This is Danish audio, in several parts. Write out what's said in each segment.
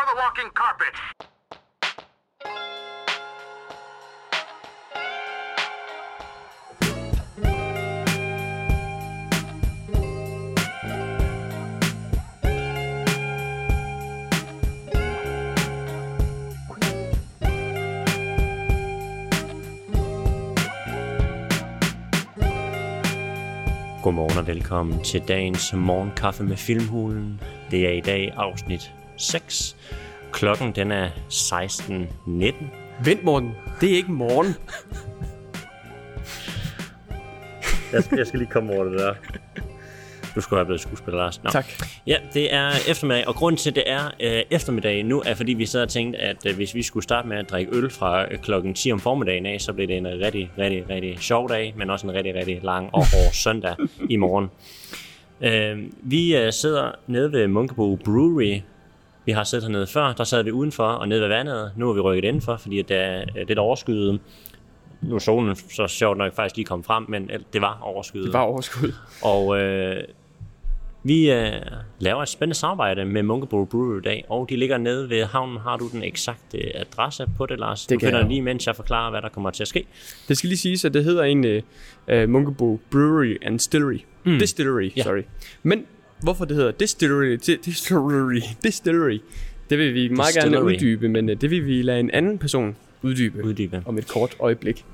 for the walking carpet. Godmorgen og velkommen til dagens morgenkaffe med Filmhulen. Det er i dag afsnit 6. Klokken den er 16.19. Vent, Morten. Det er ikke morgen. Jeg skal, jeg skal lige komme over det der. Du skulle have blevet skuespiller, Lars. Nå. Tak. Ja, det er eftermiddag, og grunden til, at det er øh, eftermiddag nu, er fordi vi sad og tænkte, at øh, hvis vi skulle starte med at drikke øl fra øh, klokken 10 om formiddagen af, så blev det en rigtig, rigtig, rigtig sjov dag, men også en rigtig, rigtig lang og hård søndag i morgen. Øh, vi øh, sidder nede ved Munkebo Brewery. Vi har siddet hernede før, der sad vi udenfor og nede ved vandet. Nu er vi rykket indenfor, fordi der er øh, lidt overskyet. Nu er solen så sjovt nok faktisk lige kommet frem, men det var overskyet. Det var overskud. Og øh, vi øh, laver et spændende samarbejde med Munkebo Brewery i dag, og de ligger nede ved havnen. Har du den eksakte adresse på det, Lars? Det du finder jeg. lige, mens jeg forklarer, hvad der kommer til at ske. Det skal lige siges, at det hedder egentlig uh, Munkebo Brewery and Distillery. Mm. Distillery, Ja. sorry. Men hvorfor det hedder Distillery, di- Distillery, Distillery, det vil vi meget gerne uddybe, men uh, det vil vi lade en anden person uddybe Uddybe. om et kort øjeblik.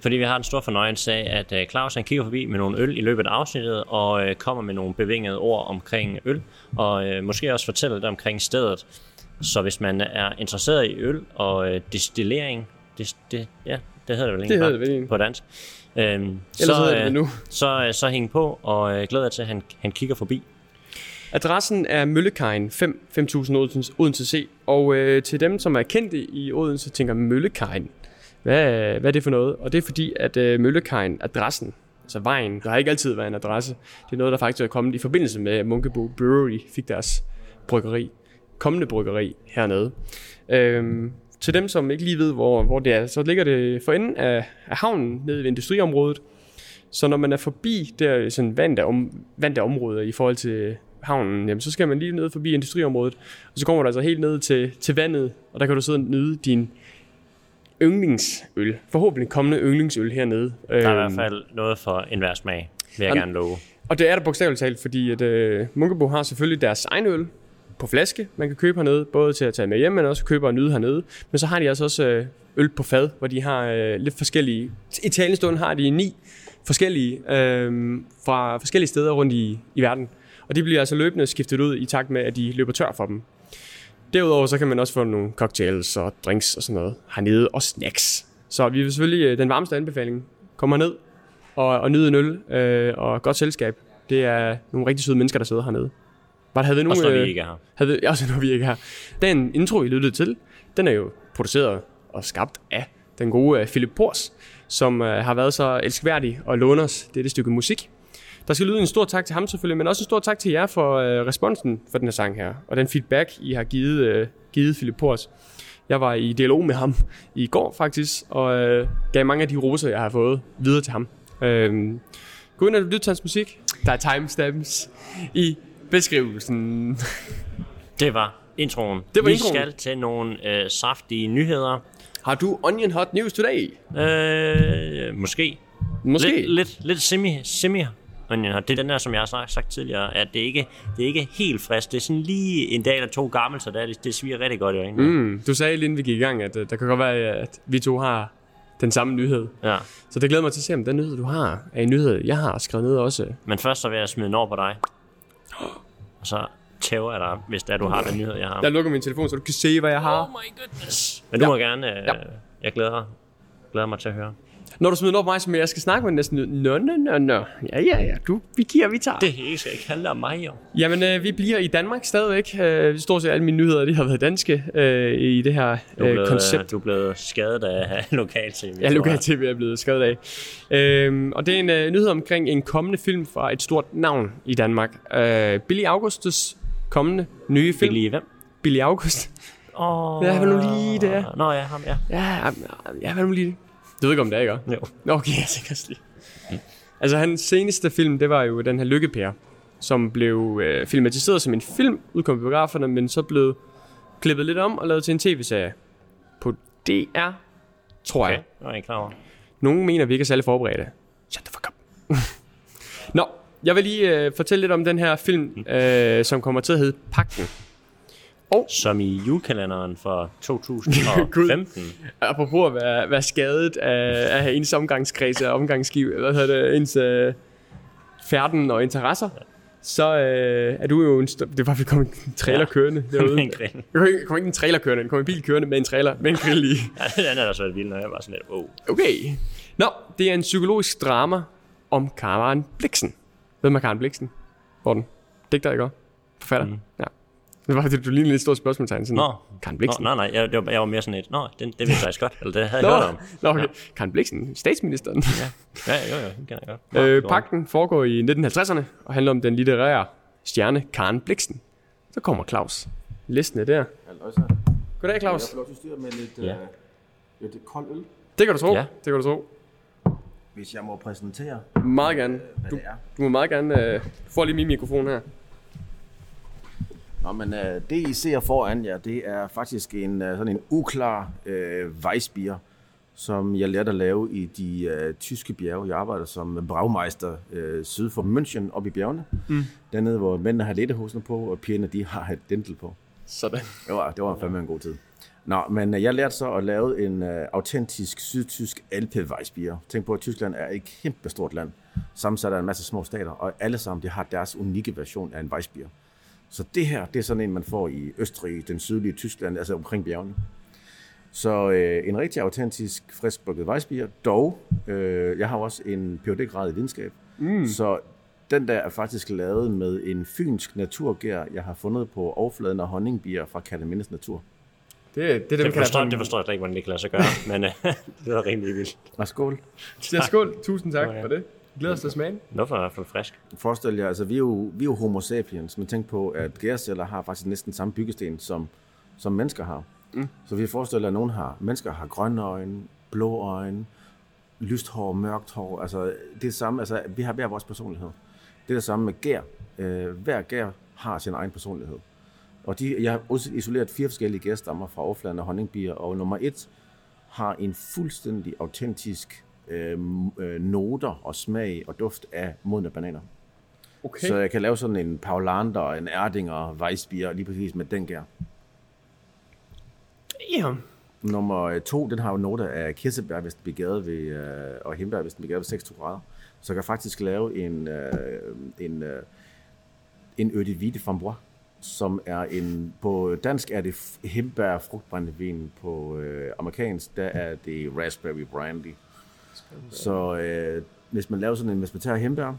Fordi vi har en stor fornøjelse af, at øh, Claus han kigger forbi med nogle øl i løbet af afsnittet, og øh, kommer med nogle bevingede ord omkring øl, og øh, måske også fortæller lidt omkring stedet. Så hvis man er interesseret i øl og øh, destillering, det, det, ja, det hedder det vel egentlig Det bare det vel på dansk. Øhm, Ellers hedder det det nu. Så, øh, så hæng på, og øh, glæder jer til, at han, han kigger forbi. Adressen er Møllekajen 5, 5000 Odense, Odense C. Og øh, til dem, som er kendte i Odense, tænker Møllekajen. Hvad, hvad er det for noget? Og det er fordi, at øh, Møllekajen, adressen, altså vejen, der har ikke altid været en adresse. Det er noget, der faktisk er kommet i forbindelse med, at Munkebo Brewery fik deres bryggeri, kommende bryggeri hernede. Øhm, til dem, som ikke lige ved, hvor, hvor det er, så ligger det for enden af, af havnen nede ved industriområdet. Så når man er forbi der sådan vand om, vand områder i forhold til havnen, jamen, så skal man lige ned forbi industriområdet, og så kommer du altså helt ned til, til vandet, og der kan du sidde og nyde din yndlingsøl. Forhåbentlig kommende yndlingsøl hernede. Der er i Øhm, hvert fald noget for enhver smag, vil jeg An- gerne love. Og det er der bogstaveligt talt, fordi at, øh, Munkebo har selvfølgelig deres egen øl på flaske, man kan købe hernede, både til at tage med hjem, men også købe og nyde hernede. Men så har de altså også øh, øl på fad, hvor de har øh, lidt forskellige... I talende stund har de ni forskellige øh, fra forskellige steder rundt i, i verden. Og de bliver altså løbende skiftet ud i takt med, at de løber tør for dem. Derudover så kan man også få nogle cocktails og drinks og sådan noget hernede, og snacks. Så vi vil selvfølgelig øh, den varmeste anbefaling. Kom ned og, og nyde en øl øh, og godt selskab. Det er nogle rigtig søde mennesker, der sidder hernede. Var der havde Også nogle, når vi øh, ikke er her. havde, også når vi ikke er her. Den intro, I lyttede til, den er jo produceret og skabt af den gode uh, Philip Pors, som uh, har været så elskværdig og låne os dette stykke musik. Der skal lyde en stor tak til ham selvfølgelig, men også en stor tak til jer for uh, responsen for den her sang her, og den feedback, I har givet, uh, givet Philip Pors. Jeg var i dialog med ham i går faktisk, og uh, gav mange af de roser, jeg har fået videre til ham. Uh, gå ind og lyt til hans musik. Der er timestamps i beskrivelsen. Det var introen. Det var vi introen. skal til nogle øh, saftige nyheder. Har du Onion Hot News today? Øh, måske. Måske. Lidt, lidt, lidt semi, semi Onion Hot. Det er den der, som jeg har sagt, sagt tidligere, at det ikke det er ikke helt frisk. Det er sådan lige en dag eller to gammel, så det, er, det, sviger rigtig godt i øjnene. Mm. Mm, du sagde lige inden vi gik i gang, at øh, der kan godt være, at vi to har den samme nyhed. Ja. Så det glæder mig til at se, om den nyhed, du har, er en nyhed, jeg har skrevet ned også. Men først så vil jeg smide den over på dig. Og så tæver jeg dig, hvis det er, du har den nyhed, jeg har. Jeg lukker min telefon, så du kan se, hvad jeg har. Oh my goodness. Men du Ja. må gerne... Øh, Ja. Jeg glæder, glæder mig til at høre. Når du smider over på mig, som jeg skal snakke med næsten... Nå, nå, nå, nå. Ja, ja, ja. Du, vi giver, vi tager. Det skal ikke handle om mig, jo. Jamen, øh, vi bliver i Danmark stadigvæk. Øh, stort set alle mine nyheder, de har været danske øh, i det her Du er øh, blevet, koncept. du er blevet skadet af lokal-tv. Ja, tror lokal jeg. TV er blevet skadet af. Øhm, og det er en øh, nyhed omkring en kommende film fra et stort navn i Danmark. Øh, Billy Augustus kommende nye film. Billy hvem? Billy August. Oh, Ja, hvad nu lige det er? Nå ja, ham ja. Ja, ja, hvad nu lige det? Du ved ikke, om det er, ikke? Jo. Nå, Okay, jeg tænker lige. Altså, hans seneste film, det var jo den her Lykkepære, som blev øh, filmatiseret som en film, udkom i biograferne, men så blev klippet lidt om og lavet til en tv-serie. På DR, tror jeg. Okay, det var jeg ikke klar over. Nogle mener, vi ikke er særlig forberedte. Shut the fuck up. Nå, jeg vil lige øh, fortælle lidt om den her film, øh, som kommer til at hedde Pakten. Som i julekalenderen for 2015. Apropos at være, være skadet af, af ens omgangskreds og omgangsskiv, hvad hedder det, ens øh, færden og interesser, så øh, er du jo en... Det var, vi kom en trailer Ja. kørende derude. En grill. Der kom ikke, en trailer kørende, der kom en bil kørende med en trailer, med en grill i. Ja, den er da så vild, når jeg var sådan lidt, wow. Okay. Nå, det er en psykologisk drama om Karen Bliksen. Hvem er Karen Bliksen? Morten. Digter, ikke også? Forfatter? Mm. Ja. Det var det, du lige lidt stort spørgsmålstegn. Sådan, Nå, Karen Nå, Bliksen. nej, nej, jeg, det var, jeg var mere sådan et, nå, det, det vidste jeg faktisk godt, eller det havde jeg Nå, hørt om. Nå, okay. Karen Bliksen, statsministeren. Ja, jo, jo, det kan jeg godt. Nå, Øh, pakten foregår i 1950'erne og handler om den litterære stjerne Karen Bliksen. Så kommer Claus. Listen er der. Goddag, Claus. Jeg får lov til at styre med lidt, Ja. ja. øh, lidt kold øl, Det kan du tro. Ja. Det kan du tro. hvis jeg må præsentere, Meget gerne. hvad Du, det er. du må meget gerne... Øh, får lige min mikrofon her. Nå, men øh, det I ser foran jer, det er faktisk en øh, sådan en uklar øh, Weissbier, som jeg lærte at lave i de øh, tyske bjerge. Jeg arbejder som bragmeister øh, syd for München, op i bjergene. Mm. Dernede, hvor mændene har lettehusene på, og pigerne de har et dental på. Sådan. Det var, det var fandme en god tid. Nå, men øh, jeg lærte så at lave en øh, autentisk sydtysk alpe Weissbier. Tænk på, at Tyskland er et kæmpe stort land, sammensat af en masse små stater, og alle sammen de har deres unikke version af en Weissbier. Så det her, det er sådan en, man får i Østrig, den sydlige Tyskland, altså omkring bjergene. Så øh, en rigtig autentisk, friskbrygget Weissbier. Dog, øh, jeg har også en phd grad i videnskab. Mm. Så den der er faktisk lavet med en fynsk naturgær, jeg har fundet på overfladen af honningbier fra Katamindes Natur. Det, det er det, Det man forstår, det forstår jeg slet ikke, hvordan det kan lade sig gøre, men øh, det var rimelig vildt. Og skål. Ja, skål. Tusind tak Ja. for det. Glæder os til at smage. Noget for i hvert fald frisk. Forestil jer, altså vi er jo, vi er jo homo sapiens, men tænk på, at gærceller har faktisk næsten samme byggesten, som, som mennesker har. Mm. Så vi forestiller jer, at nogen har, mennesker har grønne øjne, blå øjne, lyst hår, mørkt hår, altså det er det samme, altså vi har hver vores personlighed. Det er det samme med gær. Øh, hver gær har sin egen personlighed. Og de, jeg har også isoleret fire forskellige gærstammer fra overfladen af honningbier, og nummer et har en fuldstændig autentisk øh, øh, noter og smag og duft af modne bananer. Okay. Så jeg kan lave sådan en Paulander, en Erdinger, Weissbier, lige præcis med den gær. Ja. Nummer øh, to, den har jo noter af kirsebær, hvis den bliver gavet ved, øh, og hembær, hvis den bliver gavet ved 26 grader. Så jeg kan faktisk lave en, øh, en, øh, en Eau de Vie de Frambois, som er en, på dansk er det hembær frugtbrændevin, på øh, amerikansk, der er det raspberry brandy. Så øh, hvis man laver sådan en, hvis man tager hembær,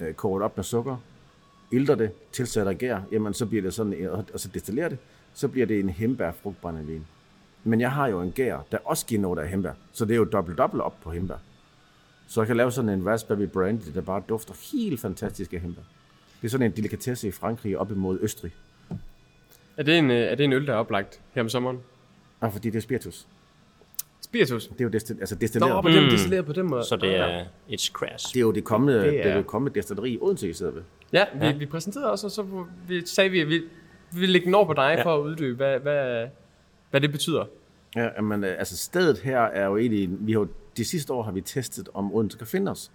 øh, koger det op med sukker, ilter det, tilsætter gær, jamen så bliver det sådan, og så destillerer det, så bliver det en hembær frugtbrændevin. Men jeg har jo en gær, der også giver noget af hembær, så det er jo dobbelt-dobbelt op på hembær. Så jeg kan lave sådan en raspberry brandy, der bare dufter helt fantastisk af hembær. Det er sådan en delikatesse i Frankrig op imod Østrig. Er det, en, øh, er det en øl, der er oplagt her om sommeren? Og fordi det er spiritus. Spiritus. Det er jo destil, altså Nå, destilleret. på den destilleret på den måde. Så det er et crash. Det er jo det kommende, det er... det kommende destilleri i Odense, I sidder ved. Ja, vi, ja. vi præsenterede også, og så vi, sagde vi, at vi, vi vil lægge den over på dig ja. Ja. for at uddybe, hvad, hvad, hvad det betyder. Ja, men øh, altså stedet her er jo egentlig, vi har jo, de sidste år har vi testet, om Odense kan finde os.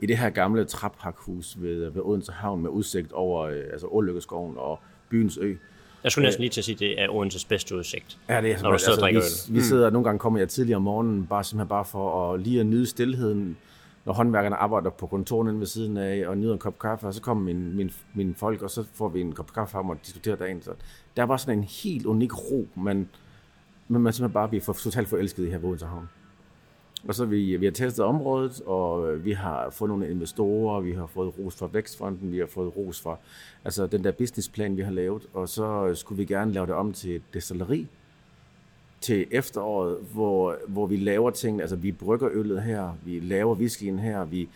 I det her gamle traphakhus ved, ved Odense Havn med udsigt over øh, altså Ålykkeskoven og byens ø. Jeg skulle næsten lige til at sige, at det er Odenses bedste udsigt. Ja, det er Når du sidder og drikker vi, vi sidder, nogle gange kommer jeg tidligere om morgenen, bare simpelthen bare for at lige at nyde stillheden, når håndværkerne arbejder på kontoren ved siden af, og nyder en kop kaffe, og så kommer min, min, mine folk, og så får vi en kop kaffe om og diskuterer dagen. Så der var sådan en helt unik ro, men, men man simpelthen bare bliver for, totalt forelsket i her ved Odense Havn. Og så vi, vi har testet området, og vi har fået nogle investorer, vi har fået ros fra Vækstfonden, vi har fået ros fra altså den der businessplan, vi har lavet, og så skulle vi gerne lave det om til et destilleri til efteråret, hvor, hvor vi laver ting, altså vi brygger øllet her, vi laver whiskyen her, vi,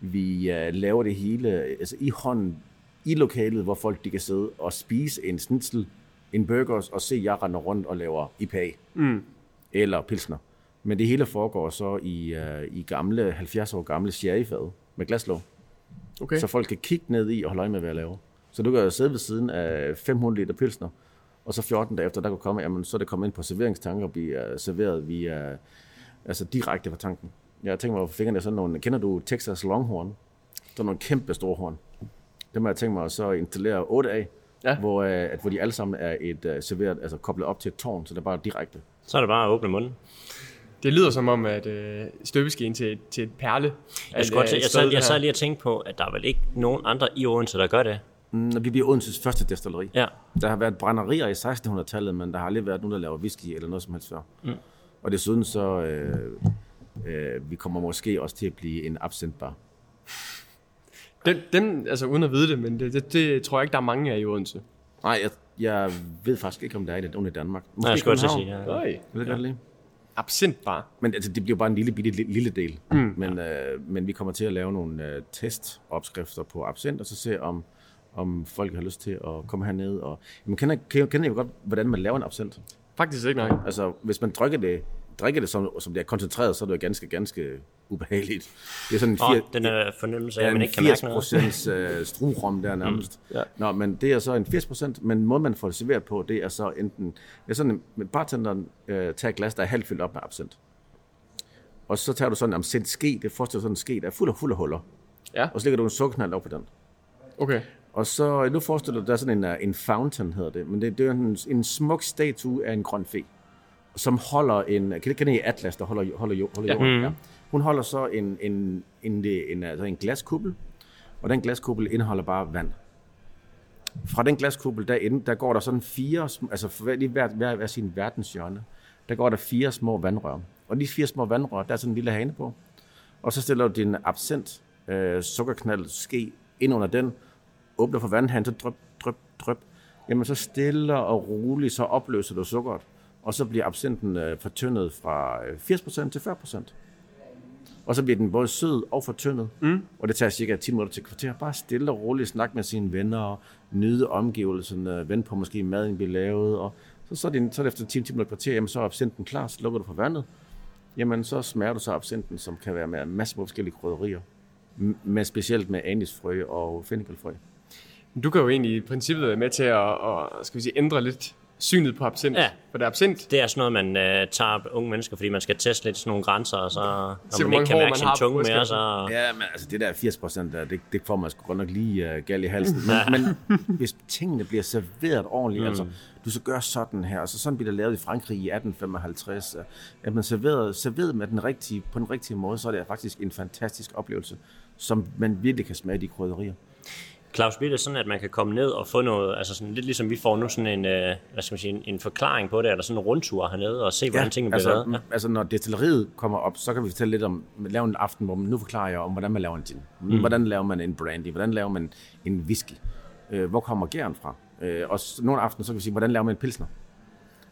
vi uh, laver det hele altså i hånden, i lokalet, hvor folk de kan sidde og spise en snitsel, en burgers, og se jeg render rundt og laver IPA. Mm. Eller pilsner. Men det hele foregår så i, uh, i gamle, 70 år gamle sherryfad med glaslåg. Okay. Så folk kan kigge ned i og holde øje med, hvad jeg laver. Så du kan jo sidde ved siden af 500 liter pilsner, Og så 14 dage efter, der kunne komme, jamen, så er det kommet ind på serveringstanker og blive uh, serveret via, altså direkte fra tanken. Jeg tænker mig på fingrene sådan nogle, kender du Texas Longhorn? Der er nogle kæmpe store horn. Dem har jeg tænkt mig at så installere 8 af, Ja. hvor, uh, at, hvor de alle sammen er et uh, serveret, altså koblet op til et tårn, så det er bare direkte. Så er det bare at åbne munden. Det lyder som om, at øh, støbeskeen til, til et perle. Jeg, skulle godt, jeg, sad, jeg sad lige og tænkte på, at der er vel ikke nogen andre i Odense, der gør det. Mm, vi bliver Odenses første destilleri. Ja. Der har været brænderier i 1600-tallet, men der har aldrig været nogen, der laver whisky eller noget som helst før. Mm. Og desuden så, øh, øh, vi kommer måske også til at blive en absintbar. Den, dem, altså uden at vide det, men det, det, det tror jeg ikke, der er mange af i Odense. Nej, jeg, jeg ved faktisk ikke, om der er det nogen i Danmark. Nej, jeg skulle også at sige. Ja. Øj. Jeg ved godt lige. Absint bare. Men altså, det bliver bare en lille, bitte, lille, lille del. Mm. Men, øh, men vi kommer til at lave nogle øh, testopskrifter på absint, og så se om, om folk har lyst til at komme herned. Og, jamen, kender, kender, I godt, hvordan man laver en absint? Faktisk ikke, nej. Altså, hvis man drikker det, drikker det som, som det er koncentreret, så er det jo ganske, ganske ubehageligt. Det er sådan en Åh, 80, den er fornemmelse af, ja, at man ikke kan mærke 80 noget. procents øh, strurum der nærmest. Mm. Ja. Nå, men det er så en 80 procent, men måden man får det serveret på, det er så enten, det er sådan, at bartenderen øh, tager et glas, der er halvt fyldt op med absint. Og så tager du sådan en absint ske, det forestiller sådan en ske, der er fuld af, fuld af huller. Ja. Og så lægger du en sukkerknald op på den. Okay. Og så, nu forestiller du, der er sådan en, uh, en fountain, hedder det, men det, det er en, en smuk statue af en grøn fe, som holder en, kan kender I Atlas, der holder, holder, holder Ja. jorden? Ja. Hun holder så en, en, en, en, altså en glaskuppel, og den glaskuppel indeholder bare vand. Fra den glaskuppel derinde, der går der sådan fire, altså for hver, hver, hver, hver sin verdenshjørne, der går der fire små vandrør. Og de fire små vandrør, der er sådan en lille hane på. Og så stiller du din absint, øh, sukkerknald, ske ind under den, åbner for vandhanen, så dryp, dryp, dryp. Jamen så stille og roligt, så opløser du sukkeret. Og så bliver absinten øh, fortyndet fra øh, 80% til 40%. Og så bliver den både sød og fortyndet. Mm. Og det tager cirka 10 minutter til kvarter. Bare stille og roligt snakke med sine venner og nyde omgivelserne. Vente på måske maden bliver lavet. Og så, så, er det, så er det efter 10, 10 minutter kvarter, jamen, så er absinten klar. Så lukker du for vandet. Jamen så smager du så absinten, som kan være med masser af forskellige krydderier. M- Men specielt med anisfrø og fennikelfrø. Du kan jo egentlig i princippet være med til at, at skal vi sige, ændre lidt synet på absint. Ja. For det er absint, Det er sådan noget, man øh, tager unge mennesker, fordi man skal teste lidt sådan nogle grænser, og så når Se, man ikke kan mærke sin tunge mere, så... Ja, men altså det der 80 procent der, det, det får man sgu godt nok lige uh, galt i halsen. Men, men hvis tingene bliver serveret ordentligt, mm. altså du så gør sådan her, altså sådan bliver det lavet i Frankrig i 1855, uh, at man serveret, serveret med den rigtige, på den rigtige måde, så er det faktisk en fantastisk oplevelse, som man virkelig kan smage de krydderier. Claus, det sådan, at man kan komme ned og få noget, altså sådan lidt ligesom vi får nu sådan en, øh, hvad skal man sige, en, en forklaring på det, eller sådan en rundtur hernede, og se, hvordan tingene bliver altså, lavet? Ja. altså når destilleriet kommer op, så kan vi fortælle lidt om, lave en aften, hvor man, nu forklarer jeg om, hvordan man laver en gin. Mm. Hvordan laver man en brandy? Hvordan laver man en whisky? Øh, hvor kommer gæren fra? Øh, og nogle aftener, så kan vi sige, hvordan laver man en pilsner?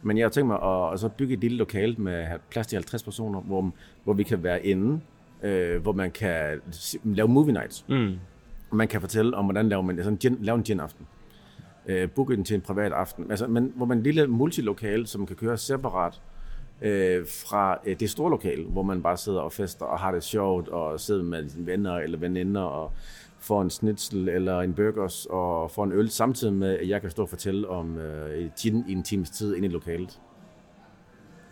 Men jeg har tænkt mig at, at så bygge et lille lokale med plads til 50 personer, hvor, hvor vi kan være inde, øh, hvor man kan lave movie nights. Mm. Man kan fortælle om, hvordan laver man altså en gin, lave en gin-aften. Øh, booke den til en privat aften. Altså, men, hvor man en lille multilokale, som kan køre separat øh, fra øh, det store lokale, hvor man bare sidder og fester og har det sjovt, og sidder med sine venner eller veninder, og får en snitsel eller en burgers, og får en øl, samtidig med, at jeg kan stå og fortælle om øh, gin i en times tid inde i lokalet.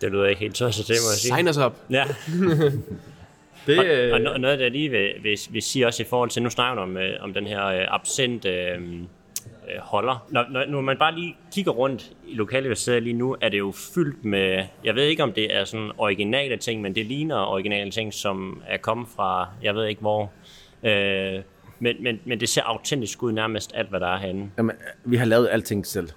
Det lyder ikke helt tosset til, må jeg sige. sign us up. Ja, Det, og, øh, og no- noget, der lige vil, vil, vil sige også i forhold til, nu snakker du om, øh, om den her øh, absent øh, øh, holder. Når, når, når man bare lige kigger rundt i lokalet, vi sidder lige nu, er det jo fyldt med, jeg ved ikke om det er sådan originale ting, men det ligner originale ting, som er kommet fra, jeg ved ikke hvor. Øh, men, men, men det ser autentisk ud nærmest alt, hvad der er herinde. Jamen, vi har lavet alting selv.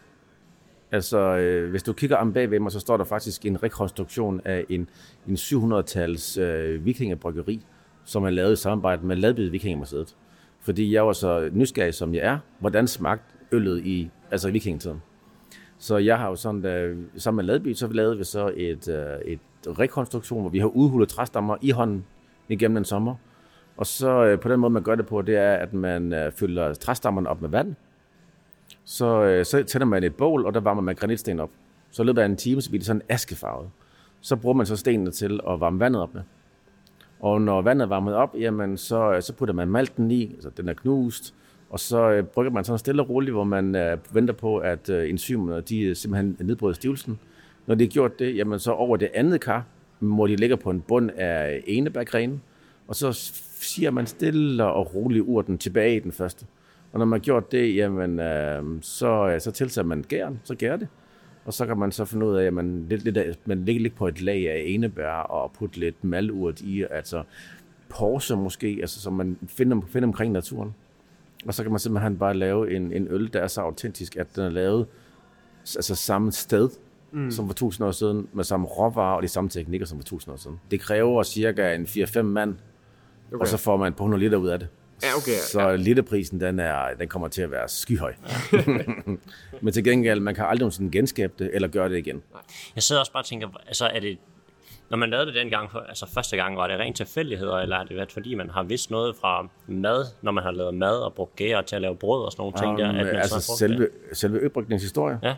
Altså, øh, hvis du kigger om bagved mig, så står der faktisk en rekonstruktion af en, en 700-tals øh, vikingebryggeri, som er lavet i samarbejde med Ladby Vikingemuseet. Fordi jeg var så nysgerrig, som jeg er, hvordan smagte øllet i, altså i vikingetiden. Så jeg har jo sådan, øh, sammen med Ladby, så lavede vi så et, øh, et rekonstruktion, hvor vi har udhulet træstammer i hånden igennem en sommer. Og så øh, på den måde, man gør det på, det er, at man øh, fylder træstammerne op med vand, så, øh, så tænder man et bål, og der varmer man granitsten op. Så i løbet af en time, så bliver det sådan askefarvet. Så bruger man så stenene til at varme vandet op med. Og når vandet er varmet op, jamen så, øh, så putter man malten i, altså den er knust, Og så øh, brygger man sådan stille og roligt, hvor man øh, venter på, at øh, enzymerne de øh, simpelthen nedbryder stivelsen. Når de har gjort det, jamen så over det andet kar, hvor de ligger på en bund af enebærgrenen, og så siger man stille og roligt urten tilbage i den første. Og når man har gjort det, jamen, øh, så, øh, så tilsætter man gæren, så gær det. Og så kan man så finde ud af, at man, lidt, lidt, af- man ligger lidt på et lag af enebær og putte lidt malurt i, altså porse måske, altså som man finder, finder omkring naturen. Og så kan man simpelthen bare lave en, en øl, der er så autentisk, at den er lavet altså samme sted, mm. som for 1000 år siden, med samme råvarer og de samme teknikker som for 1000 år siden. Det kræver cirka en 4-5 mand, okay. og så får man på 100 liter ud af det. Ja, okay, Så literprisen, den, er, den kommer til at være skyhøj. Men til gengæld, man kan aldrig nogensinde genskabe det, eller gøre det igen. Jeg sidder også bare og tænker, altså er det, når man lavede det dengang, for- altså første gang, var det rent tilfældigheder, eller har det været fordi, man har vidst noget fra mad, når man har lavet mad og brugt gære til at lave brød og sådan nogle ting der? Um, at man så altså brugt selve, selve øbrygningshistorie, Ja.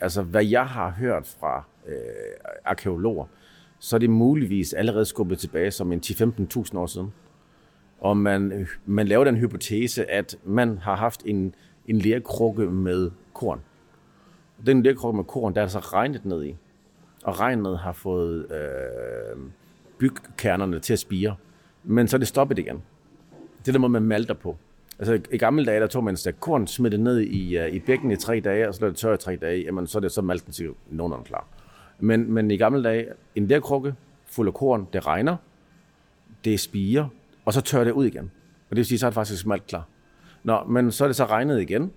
altså hvad jeg har hørt fra øh, arkeologer, så er det muligvis allerede skubbet tilbage som en 10-15.000 år siden. Og man, man laver den hypotese, at man har haft en, en lærkrukke med korn. Og den lærkrukke med korn, der er så regnet ned i. Og regnet har fået øh, bygkernerne til at spire. Men så er det stoppet igen. Det er den måde, man malter på. Altså i gamle dage, der tog man en stak korn, smed det ned i, uh, i bækken i tre dage, og så lå det tør i tre dage, jamen så er det så malten til nogenlunde klar. Men, men i gamle dage, en lerkrukke fuld af korn, det regner, det spiger, og så tør det ud igen. Og det vil sige, så er det faktisk malt klar. Nå, men så er det så regnet igen,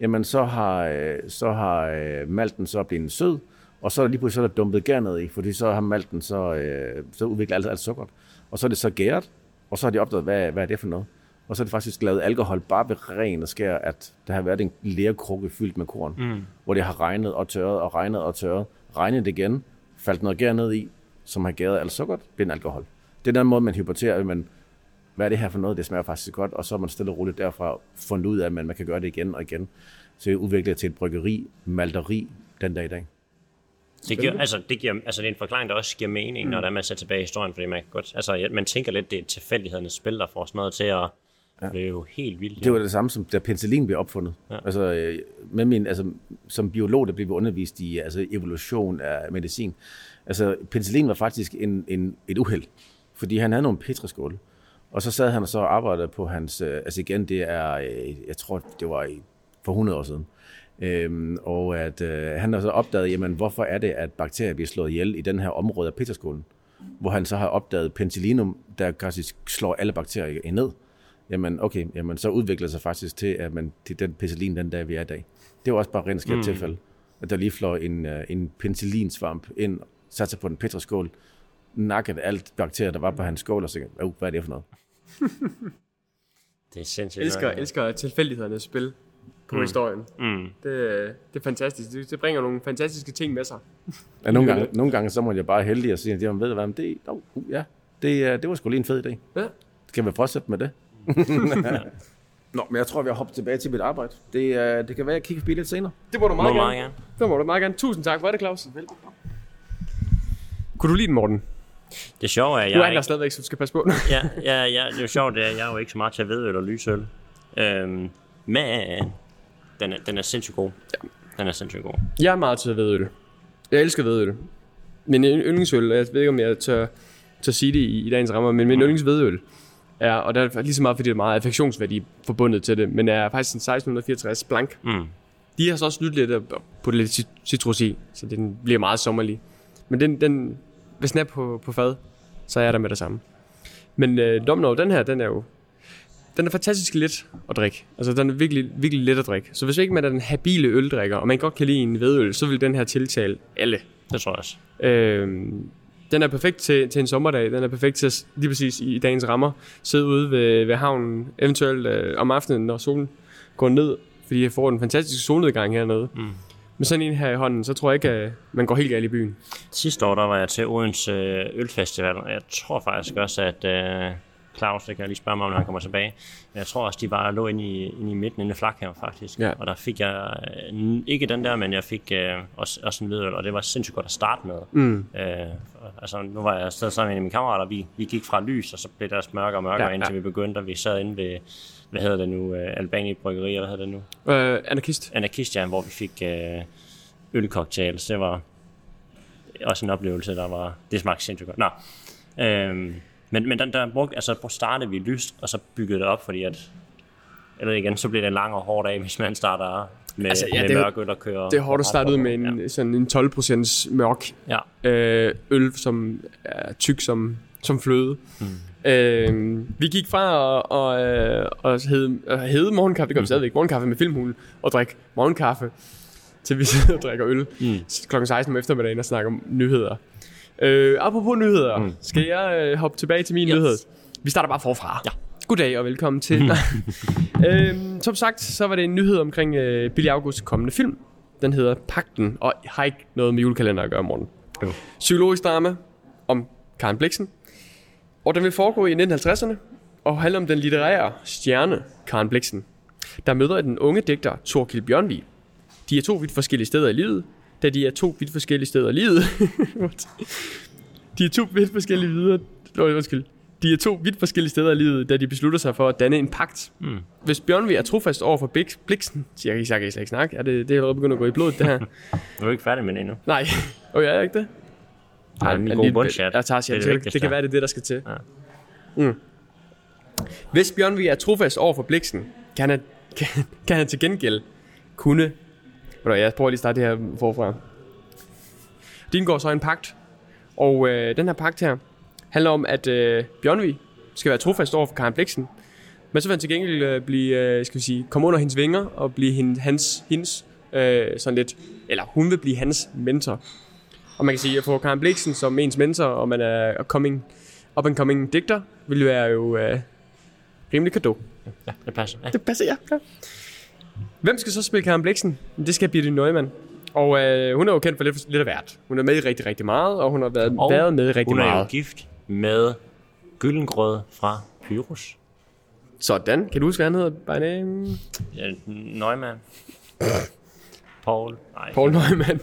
jamen så har, øh, så har øh, malten så blevet sød, og så er der lige pludselig så er der dumpet gær ned i, fordi så har malten så, øh, så udviklet alt, alt sukkeret. Og så er det så gæret, og så har de opdaget, hvad, hvad er det for noget? Og så er det faktisk lavet alkohol bare ved ren og skær, at der har været en lerkrukke fyldt med korn, mm. hvor det har regnet og tørret og regnet og tørret. Regnet igen, faldt noget gær ned i, som har gæret alt sukkeret, bliver en alkohol. Det er den måde, man hypoterer, at man, hvad er det her for noget? Det smager faktisk godt, og så er man stille og roligt derfra fundet ud af, at man, man kan gøre det igen og igen. Så det udvikler til et bryggeri, malteri, den dag i dag. Det, giver, altså, det, giver, altså, det er en forklaring, der også giver mening, mm. når der man ser tilbage i historien, fordi man kan godt, altså, ja, man tænker lidt, det er tilfældighedernes spil, der får sådan noget til at, ja. det er jo helt vildt. Det var det samme, som da penicillin blev opfundet. Ja. Altså, øh, med min, altså, som biolog, der blev vi undervist i altså, evolution af medicin. Altså, penicillin var faktisk en, en, et uheld, fordi han havde nogle petriskåle. Og så sad han og så arbejdede på hans, øh, altså igen, det er, øh, jeg tror, det var for 100 år siden. Øhm, og at øh, han har så opdaget, jamen, hvorfor er det, at bakterier bliver slået ihjel i den her område af petriskålen? Hvor han så har opdaget penicillinum, der faktisk slår alle bakterier ned. Jamen, okay, jamen, så udvikler sig faktisk til, at man, til den penicillin, den dag vi er i dag. Det var også bare rent skært mm. tilfælde, at der lige flår en, øh, en penicillinsvamp ind, satte sig på en petriskål, nakkede alt bakterier, der var på hans skål, og så hvad er det for noget? Det er sindssygt. Jeg elsker, elsker tilfældighedernes spil på mm. historien. Mm. Det, det er fantastisk. Det, det bringer nogle fantastiske ting med sig. Ja, nogle, gange, nogle gange så må jeg bare heldig og sige, at jeg ved du hvad, men det, oh, uh, ja, det, øh, det var sgu lige en fed idé. Ja. Skal vi fortsætte med det? Nå, men jeg tror, vi har hoppet tilbage til mit arbejde. Det, øh, det kan være, at jeg kigger forbi lidt senere. Det må du Må meget, meget gerne. gerne. Det må du meget gerne. Tusind tak for det, Claus. Kunne du lide den, Morten? Det sjove er, at er jeg han der ikke, stadigvæk, så du skal passe på. ja, ja, ja, det er jo sjovt, det er, jeg er jo ikke så meget til at vedøl og lysøl. Øhm, men den er, den er sindssygt god. Ja. Den er sindssygt god. Jeg er meget til vedøl. Jeg elsker vedøl. Min yndlingsøl, jeg ved ikke, om jeg tør, tør sige det i, i dagens rammer, men min yndlingsvedøl er, og der er lige så meget, fordi det er meget affektionsværdi forbundet til det, men er faktisk en 1664 blank. Mm. De har så også lyttet lidt at putte lidt cit- citrus i, så den bliver meget sommerlig. Men den, den, hvis den er på, på fad, så er jeg der med det samme. Men øh, Domnov, den her, den er jo den er fantastisk let at drikke. Altså, den er virkelig, virkelig let at drikke. Så hvis ikke man er den habile øldrikker, og man godt kan lide en vedøl, så vil den her tiltale alle. Det tror jeg også. Øhm, den er perfekt til, til en sommerdag. Den er perfekt til at, lige præcis i dagens rammer sidde ude ved, ved havnen, eventuelt øh, om aftenen, når solen går ned, fordi jeg får en fantastisk solnedgang hernede. Mm. Med sådan en her i hånden, så tror jeg ikke, at man går helt galt i byen. Sidste år, der var jeg til Odense øh, Ølfestival, og jeg tror faktisk også, at øh, Claus, det kan jeg lige spørge mig om, når han kommer tilbage. Men jeg tror også, de bare lå inde i, inde i midten, inde i flak her faktisk. Ja. Og der fik jeg, øh, ikke den der, men jeg fik øh, også, også en hvidøl, og det var sindssygt godt at starte med. Mm. Øh, altså, nu var jeg stadig sammen med mine kammerater, vi, vi gik fra lys, og så blev der mørkere og mørkere, Ja, ja, indtil vi begyndte, og vi sad inde ved, hvad hedder det nu, øh, Albani Bryggeri, eller hvad hedder det nu? Øh, anarkist. Anarkistia, hvor vi fik øh, ølcocktails. Det var også en oplevelse, der var... Det smagte sindssygt godt. Nå. Øhm, men, men der, der brugte, altså, startede vi lyst, og så byggede det op, fordi at... Eller igen, så bliver det en lang og hård dag, hvis man starter med, Altså, ja, med det mørk øl og kører... Det er hårdt at starte ud med en, sådan en 12% mørk Ja. øh, øl, som er tyk som, som fløde. Mm. Øh, vi gik fra at, og, øh, og hede, at hede morgenkaffe, det gør vi stadigvæk, morgenkaffe med filmhulen, og drikke morgenkaffe, til vi sidder og drikker øl mm. klokken 16 om eftermiddagen og snakker om nyheder. Øh, apropos nyheder, mm. skal jeg øh, hoppe tilbage til min Yes. nyhed? Vi starter bare forfra. Ja. Goddag og velkommen til. øhm, som sagt, så var det en nyhed omkring øh, Billy August kommende film. Den hedder Pakten, og har ikke noget med julekalender at gøre, morgen. Jo. Psykologisk drama om Karen Bliksen. Og den vil foregå i 1950'erne, og handle om den litterære stjerne Karen Bliksen, der møder den unge digter Torkild Bjørnvig. De er to vidt forskellige steder i livet, da de er to vidt forskellige steder i livet. de er to vidt forskellige videre... Nå, undskyld. De er to vidt forskellige steder i livet, da de beslutter sig for at danne en pagt. Mm. Hvis Bjørnvig er trofast over for Blik- Bliksen, siger jeg, jeg kan ikke snakke, er det, det er allerede begyndt at gå i blodet, det her. Du er ikke færdig med det endnu. Nej, og jeg er ikke det. Nej, en jeg god. Jeg tager Det det, det det, kan være, det er det, der skal til. Ja. Mm. Hvis Bjørnvig er trofast over for Bliksen, kan han, kan, kan han til gengæld kunne... Hvad, Jeg prøver lige at starte det her forfra. De indgår så en pagt, og øh, den her pagt her handler om, at øh, Bjørnvig skal være trofast over for Karen Bliksen, men så vil han til gengæld øh, blive, øh, skal vi sige, komme under hendes vinger og blive hende, hans, hendes, øh, sådan lidt, eller hun vil blive hans mentor. Og man kan sige, at få Karen Bliksen som ens mentor, og man er coming, up and coming digter, vil være jo øh, rimelig kado. Ja, det passer. Ja. Det passer, ja. ja. Hvem skal så spille Karen Bliksen? Det skal Birte Neumann. Og øh, hun er jo kendt for lidt, lidt af hvert. Hun er med i rigtig, rigtig meget, og hun har været, Og været med i rigtig Hun er jo meget. gift med Gyllengrød fra Pyrus. Sådan. Kan du huske, hvad han hedder? By name? Ja, Neumann. Paul. Nej, Paul Neumann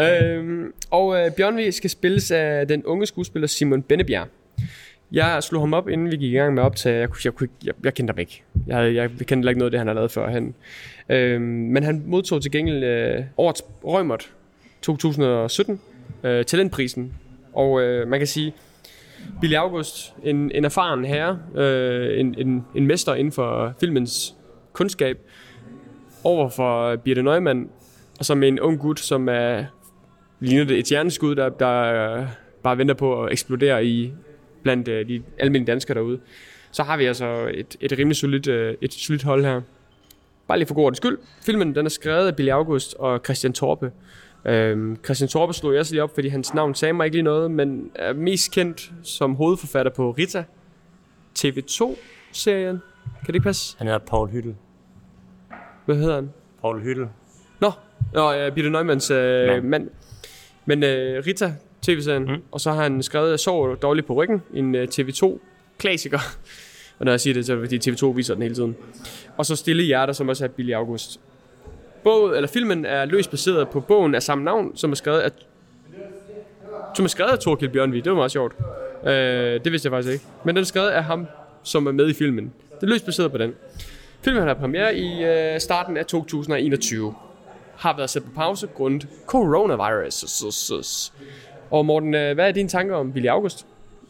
øhm, og øh, Bjørnvi skal spilles af den unge skuespiller Simon Bennebjerg. Jeg slog ham op, inden vi gik i gang med optag. Jeg, kunne- jeg, jeg, jeg kendte ham ikke. Jeg, jeg, jeg kendte heller ikke noget af det, han har lavet før. Han, øhm, men han modtog til gengæld øh, årets Rømert 2017 øh, talentprisen. Og øh, man kan sige, Billy August, en, en erfaren herre, øh, en, en, en mester inden for filmens kundskab, over for Birte Neumann, og som en ung gut, som er, ligner det et hjerneskud, der, der øh, bare venter på at eksplodere i blandt øh, de almindelige danskere derude. Så har vi altså et, et rimelig solidt, øh, et solidt hold her. Bare lige for god skyld. Filmen den er skrevet af Billy August og Christian Torpe. Øhm, Christian Torpe slog jeg også lige op, fordi hans navn sagde mig ikke lige noget, men er mest kendt som hovedforfatter på Rita TV2-serien. Kan det ikke passe? Han hedder Paul Hyttel. Hvad hedder han? Paul Hyttel. Nå, Nå ja, Peter Neumanns øh, Mand. mand. Men øh, Rita, tv-serien, mm. Og så har han skrevet Sov dårligt på ryggen, en øh, TV2-klassiker. Og når jeg siger det, så er det fordi TV2 viser den hele tiden. Og så Stille Hjerter, som også er Billy August. Bog, eller filmen er løst baseret på bogen af samme navn, som er skrevet af, som er skrevet af Torkild Bjørnvig. Det var meget sjovt. Øh, det vidste jeg faktisk ikke. Men den er skrevet af ham, som er med i filmen. Det er løst baseret på den. Filmen har premiere i øh, starten af 2021 har været sat på pause grundet coronavirus. Og Morten, øh, hvad er dine tanker om Billy August?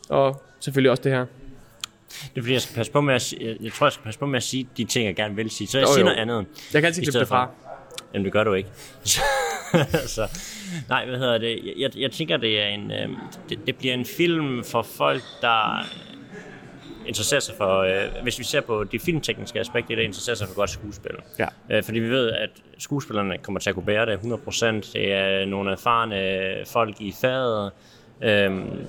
Og selvfølgelig også det her. Det er fordi, jeg skal passe på med at jeg, jeg tror, jeg skal passe på med at sige de ting, jeg gerne vil sige. Så jeg Jo, siger jo. noget andet. Jeg kan altid klippe det fra. Jamen, det gør du ikke. så, nej, hvad hedder det? Jeg, jeg, jeg tænker, det er en, øh, det, det bliver en film for folk, der interesserer sig for, øh, hvis vi ser på de filmtekniske aspekter, der interesserer sig for godt skuespil. Ja. Øh, fordi vi ved, at skuespillerne kommer til at kunne bære det 100%. Det er nogle erfarne folk i faget. Øhm,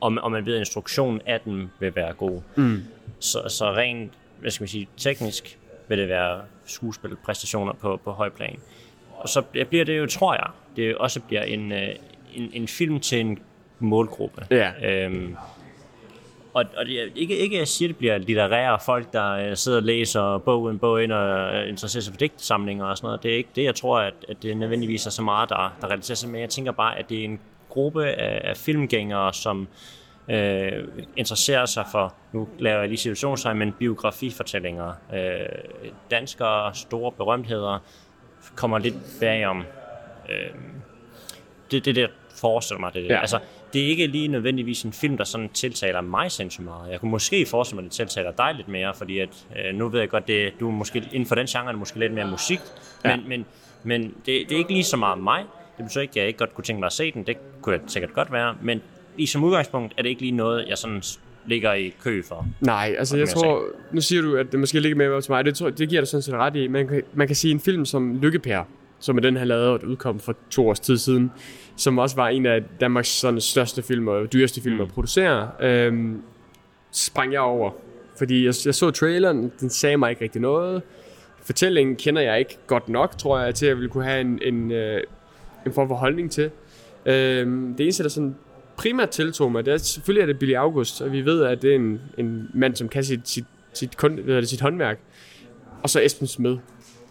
og, og man ved, at instruktionen af dem vil være god. Mm. Så, så rent, hvad skal man sige, teknisk vil det være skuespilpræstationer på, på høj plan. Og så bliver det jo, tror jeg, det også bliver en, øh, en, en film til en målgruppe. Ja. Øhm, og, og det, er ikke, ikke jeg siger, det bliver litterære folk, der uh, sidder og læser bog en bog ind og uh, interesserer sig for digtsamlinger og sådan noget. Det er ikke det, jeg tror, at, at det nødvendigvis er så meget, der, der relaterer sig med. Jeg tænker bare, at det er en gruppe af, af filmgængere, som øh, interesserer sig for, nu laver jeg lige situationstegn, men biografifortællinger. Øh, danskere, store berømtheder, kommer lidt bagom. Øh, det, det der forestiller mig det. Ja. Altså, det er ikke lige nødvendigvis en film, der sådan tiltaler mig sindssygt meget. Jeg kunne måske forestille mig, at det tiltaler dig lidt mere, fordi at, øh, nu ved jeg godt, det, du er måske, inden for den genre er det måske lidt mere musik, ja. men, men, men det, det er ikke lige så meget mig. Det betyder ikke, at jeg ikke godt kunne tænke mig at se den. Det kunne jeg sikkert godt være, men i som udgangspunkt er det ikke lige noget, jeg sådan ligger i kø for. Nej, altså jeg tror, nu siger du, at det måske ligger mere til mig, det, tror, det giver dig sådan set ret i. Man kan, man kan sige en film som Lykkepær, som er den, han lavede, og udkom for to års tid siden, som også var en af Danmarks sådan, største film og dyreste film mm. at producere, øhm, sprang jeg over. Fordi jeg, jeg så traileren, den sagde mig ikke rigtig noget. Fortællingen kender jeg ikke godt nok, tror jeg, til at jeg ville kunne have en, en, øh, en form for holdning til. Øhm, det eneste, der sådan primært tiltog mig, det er selvfølgelig er det Billy August, og vi ved, at det er en, en mand, som kan sit, sit, sit, kun, hvad det, sit håndværk. Og så Esben Smed.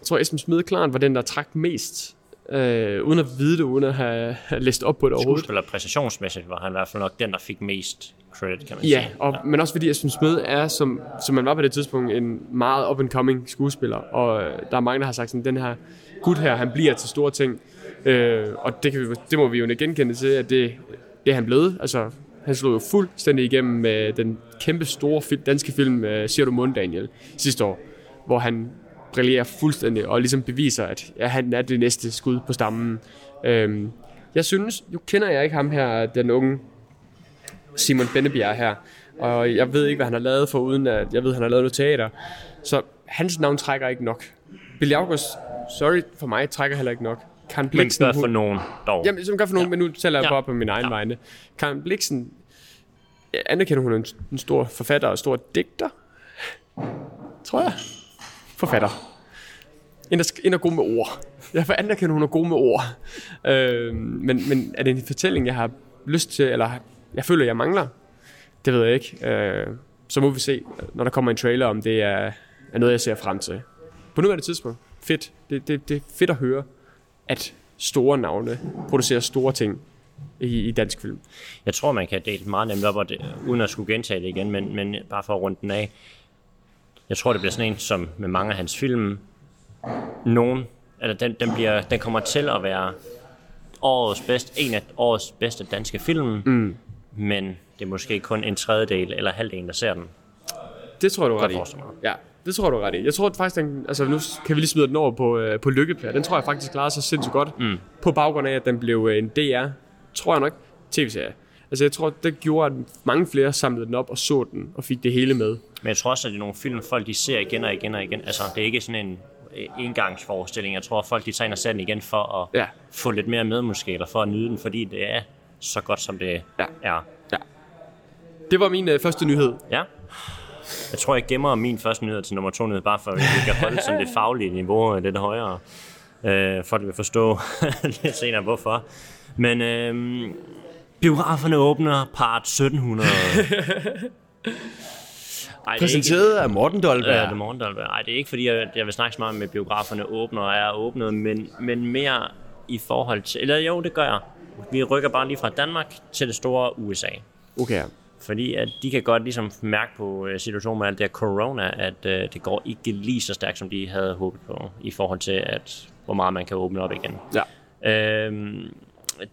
Jeg tror, Esben Smed klart var den, der trak mest, øh, uden at vide det, uden at have, have læst op på det overhovedet. Skuespiller præcisionsmæssigt var han i hvert fald nok den, der fik mest credit, kan man ja, sige. Og, ja, men også fordi Esben Smed er, som, som man var på det tidspunkt, en meget up-and-coming skuespiller. Og øh, der er mange, der har sagt sådan, den her gut her, han bliver til store ting. Øh, og det, kan vi, det må vi jo genkende til, at det, det er han blevet. Altså, han slog jo fuldstændig igennem med den kæmpe store danske film uh, Siger du mund, Daniel, sidste år, hvor han brillerer fuldstændig og ligesom beviser, at ja, han er det næste skud på stammen. Øhm, jeg synes, nu kender jeg ikke ham her, den unge Simon Bennebjerg her, og jeg ved ikke, hvad han har lavet for uden at jeg ved, at han har lavet noget teater. Så hans navn trækker ikke nok. Billy August, sorry for mig, trækker heller ikke nok. Karen Bliksen... Men gør for nogen dog. Jamen, som gør for nogen, ja. men nu taler jeg ja. bare på min egen ja. vegne. Karen Bliksen, anerkender hun en, en stor forfatter og stor digter? Tror jeg. Forfatter. En, der, en, der er god med ord. Jeg anerkender, hun er god med ord. Øh, men, men er det en fortælling, jeg har lyst til, eller jeg føler, jeg mangler? Det ved jeg ikke. Øh, så må vi se, når der kommer en trailer, om det er, er noget, jeg ser frem til. På nuværende tidspunkt. Fedt. Det, det, det er fedt at høre at store navne producerer store ting i, i dansk film. Jeg tror, man kan dele meget nemt op, og det, uden at skulle gentage det igen, men, men bare for at runde den af. Jeg tror, det bliver sådan en, som med mange af hans film, nogen, eller den, den, bliver, den kommer til at være årets bedste, en af årets bedste danske film, mm. men det er måske kun en tredjedel eller halvdelen, der ser den. Det tror du ret i. Ja, det tror du ret i. Jeg tror at faktisk, den, altså nu kan vi lige smide den over på, øh, på Lykkepær. Den tror jeg faktisk klarer sig sindssygt godt. Mm. På baggrund af, at den blev øh, en DR, tror jeg nok, tv-serie. Altså jeg tror, det gjorde, at mange flere samlede den op og så den, og fik det hele med. Men jeg tror også, at det er nogle film, folk de ser igen og igen og igen. Altså det er ikke sådan en øh, engangsforestilling. Jeg tror, at folk de tager ind og ser den igen for at ja. få lidt mere med måske, eller for at nyde den, fordi det er så godt, som det ja. er. Ja. Det var min øh, første nyhed. Ja. Jeg tror, jeg gemmer min første nyhed til nummer to nyhed, bare for at vi kan holde sådan det faglige niveau lidt højere. Øh, vi vil forstå lidt senere, hvorfor. Men øh, biograferne åbner part 1700. Ej, Præsenteret ikke, af Morten Dolberg. Ja, det er Morten Dolberg. Ej, det er ikke fordi, jeg, jeg vil snakke så meget med biograferne åbner og er åbnet, men, men mere i forhold til... Eller jo, det gør jeg. Vi rykker bare lige fra Danmark til det store USA. Okay. Fordi at de kan godt ligesom mærke på øh, situationen med alt det her corona, at øh, det går ikke lige så stærkt, som de havde håbet på, i forhold til, at hvor meget man kan åbne op igen. Ja. Øhm,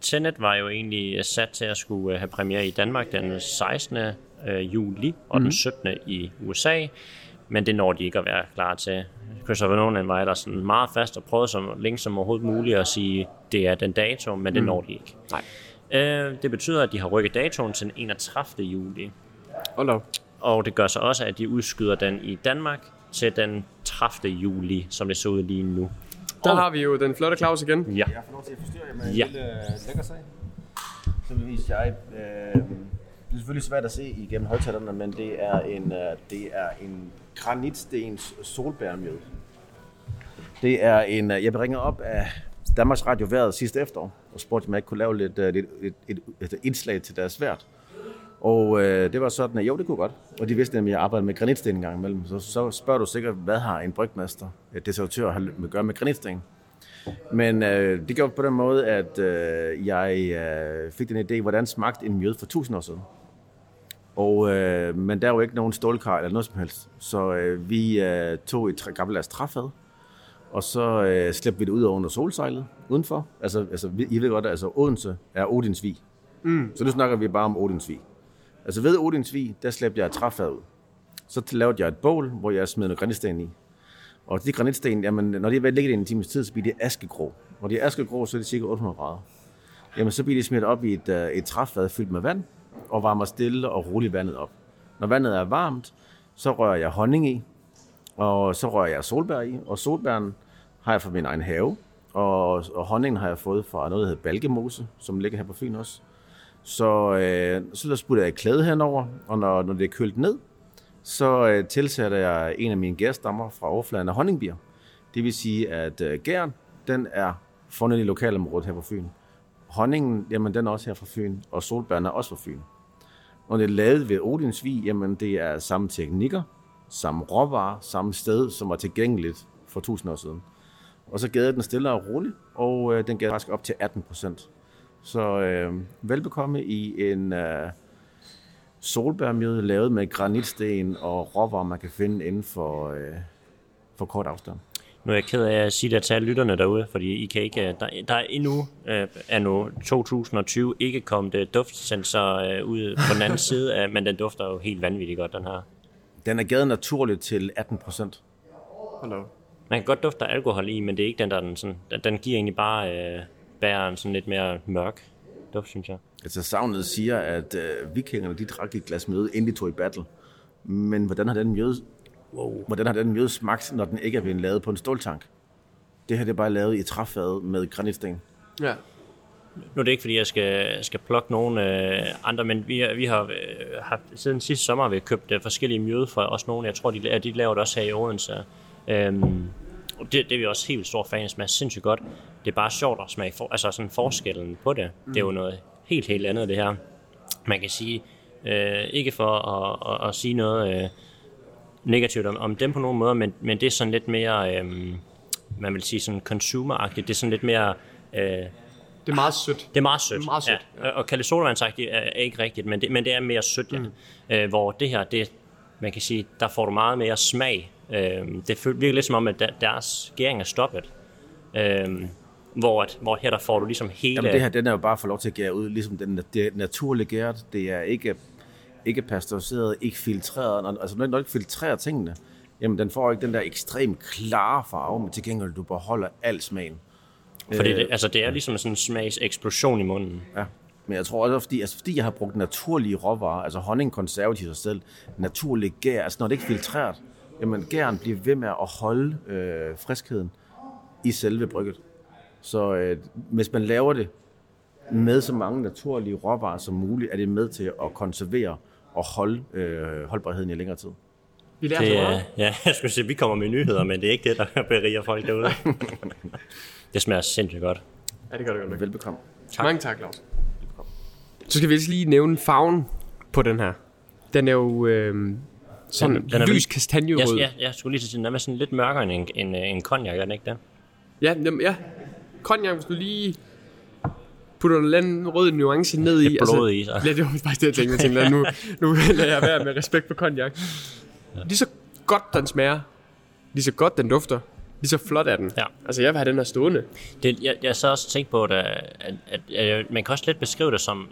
Tenet var jo egentlig sat til at skulle øh, have premiere i Danmark den 16. Øh, juli og mm-hmm. den 17. Mhm. i USA, men det når de ikke at være klar til. Christopher Nolan var der sådan meget fast og prøvede så længe som overhovedet muligt at sige, det er den dato, men det mm. når de ikke. Nej. Øh, det betyder, at de har rykket datoen til den 31. juli. Hold oh, Og det gør så også, at de udskyder den i Danmark til den 30. juli, som det så ud lige nu. Der og... har vi jo den flotte Claus igen. Ja. Jeg får lov til at forstyrre jer med ja. en lille øh, lækker sag. Så vil vise jeg... Øh, det er selvfølgelig svært at se igennem højtalerne, men det er en, øh, det er en granitstens solbærmjød. Det er en... Øh, jeg bringer op af Danmarks Radio været sidste efterår, og spurgte, om jeg ikke kunne lave lidt, uh, lidt et, et, et indslag til deres vært. Og øh, det var sådan, at jo, det kunne godt. Og de vidste nemlig, at jeg arbejdede med granitsten en gang imellem. Så, så spørger du sikkert, hvad har en brygmester, et deservatør, at gøre med granitsten? Men øh, det gjorde på den måde, at øh, jeg øh, fik den idé, hvordan smagte en mjød for tusind år siden. Og, øh, men der er jo ikke nogen stålkar eller noget som helst. Så øh, vi øh, tog et gammeldags træfad, og så øh, slæbte vi det ud under solsejlet udenfor. Altså, altså I ved godt, at altså, Odense er Odinsvig. Mm. Så nu snakker vi bare om Odinsvig. Altså ved Odinsvig, der slæbte jeg et træfad ud. Så lavede jeg et bål, hvor jeg smed noget granitsten i. Og de granitsten, jamen, når de har været ligget i en times tid, så bliver de askegrå. Når de er askegrå, så er det cirka 800 grader. Jamen, så bliver de smidt op i et, øh, et træfad fyldt med vand, og varmer stille og roligt vandet op. Når vandet er varmt, så rører jeg honning i, og så rører jeg solbær i, og solbæren har jeg fra min egen have, og, og honningen har jeg fået fra noget, der hedder Balgemose, som ligger her på Fyn også. Så, øh, så der sputter jeg klæde henover, og når, når det er kølt ned, så øh, tilsætter jeg en af mine gærstammer fra overfladen af honningbier. Det vil sige, at øh, gæren, den er fundet i lokalområdet her på Fyn. Honningen, jamen den er også her fra Fyn, og solbærne er også fra Fyn. Når det er lavet ved Odinsvig, jamen det er samme teknikker, samme råvarer, samme sted, som var tilgængeligt for tusind år siden. Og så gav den stille og roligt, og øh, den gav faktisk op til 18 procent. Så øh, velbekomme i en øh, solbærmjød lavet med granitsten og råvarer, man kan finde inden for, øh, for kort afstand. Nu er jeg ked af at sige det til lytterne derude, fordi I kan ikke, der, der er endnu øh, er nu 2020 ikke kommet øh, duftsensor øh, ud på den anden side, af, men den dufter jo helt vanvittigt godt, den her. Den er givet naturligt til 18 procent. Man kan godt dufte alkohol i, men det er ikke den, der den, sådan, den giver egentlig bare øh, bæren sådan lidt mere mørk duft, synes jeg. Altså savnet siger, at øh, vikingerne de drak et glas mjød, inden de tog i battle. Men hvordan har den mjød, wow. hvordan har den mjød smagt, når den ikke er blevet lavet på en ståltank? Det her det er bare lavet i træfad med granitsten. Ja. Nu er det ikke, fordi jeg skal, skal plukke nogen øh, andre, men vi, vi har øh, haft, siden sidste sommer har vi købt øh, forskellige mjøde fra også nogle. Jeg tror, de, de laver det også her i Odense. Øhm, det, det er vi også helt stor fans smager sindssygt godt. Det er bare sjovt at smage, for, altså sådan forskellen på det. Mm. Det er jo noget helt, helt andet det her. Man kan sige, øh, ikke for at, at, at sige noget øh, negativt om, om dem på nogen måde, men, men det er sådan lidt mere, øh, man vil sige sådan consumer-agtigt. Det er sådan lidt mere... Øh, det er meget sødt. Det er meget sødt. Det er meget sødt ja. Ja. Og kalde sodavandsagtigt er, er ikke rigtigt, men det, men det er mere sødt, ja. Mm. Øh, hvor det her, det, man kan sige, der får du meget mere smag. Øh, det virker lidt som om, at deres gæring er stoppet. Øh, hvor, at, hvor her der får du ligesom hele... Jamen det her, den er jo bare for lov til at gære ud, ligesom den det naturlige gæret. Det er ikke, ikke pasteuriseret, ikke filtreret. Altså når du ikke filtrerer tingene, jamen den får ikke den der ekstremt klare farve, men til gengæld du beholder al smagen. Fordi det, altså, det er ligesom sådan en smagseksplosion i munden. Ja. Men jeg tror også, fordi, altså, fordi jeg har brugt naturlige råvarer, altså honning konservativt sig selv, naturlig gær, altså når det ikke er filtreret, jamen gæren bliver ved med at holde øh, friskheden i selve brygget. Så øh, hvis man laver det med så mange naturlige råvarer som muligt, er det med til at konservere og holde øh, holdbarheden i længere tid. Vi lærer det, meget. Ja, jeg skulle sige, vi kommer med nyheder, men det er ikke det, der beriger folk derude. det smager sindssygt godt. Ja, det gør det godt. Velbekomme. Tak. Mange tak, Claus. Så skal vi lige nævne farven på den her. Den er jo øh, sådan den, den er lys kastanjerød. Ja, ja, jeg skulle lige sige, den er sådan lidt mørkere end en, en, en cognac, er den ikke det? Ja, jamen, ja. Cognac, hvis du lige putter en anden rød nuance ned i. Blod altså, i, så. Ja, det var faktisk det, jeg tænkte. Jeg tænkte nu, nu lader jeg være med respekt for cognac. Ja. Lige så godt den smager, lige så godt den dufter, lige så flot er den. Ja. Altså, jeg vil have den her stående. Det, jeg, jeg så også tænkt på, at, at, at, at, man kan også lidt beskrive det som,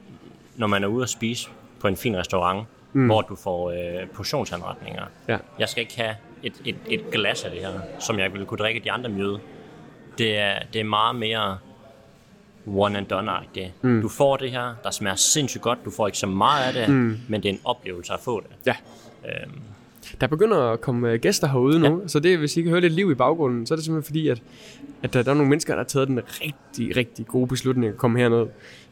når man er ude at spise på en fin restaurant, mm. hvor du får øh, portionsanretninger. Ja. Jeg skal ikke have et, et, et glas af det her, som jeg ville kunne drikke de andre mjøde. Det er, det er meget mere one and done-agtigt. Mm. Du får det her, der smager sindssygt godt, du får ikke så meget af det, mm. men det er en oplevelse at få det. Ja. Øhm. Der begynder at komme øh, gæster herude nu, ja. så det, hvis I kan høre lidt liv i baggrunden, så er det simpelthen fordi, at, at der, der er nogle mennesker, der har taget den rigtig, rigtig gode beslutning at komme herned.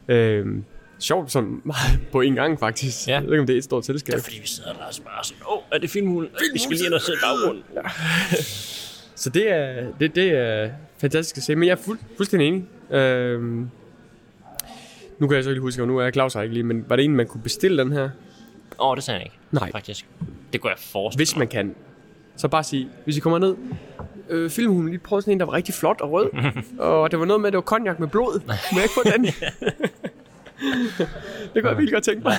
Øhm, sjovt sådan meget på en gang faktisk. Ja. Jeg ved ikke, om det er et stort selskab. Det er fordi, vi sidder der og bare sådan, åh, oh, er det filmhulen? Vi skal lige og sidde i baggrunden. Ja. Så det er, det, det er fantastisk at se, men jeg er fuld, fuldstændig enig. Øhm, nu kan jeg så ikke huske, og nu er Claus her ikke lige, men var det en, man kunne bestille den her? Åh, oh, det sagde jeg ikke. Nej. Faktisk. Det kunne jeg forestille Hvis man kan. Så bare sige, hvis I kommer ned, øh, filmhunden lige prøvede sådan en, der var rigtig flot og rød. og det var noget med, at det var cognac med blod. Må jeg ikke få den? det kunne jeg virkelig godt tænke mig.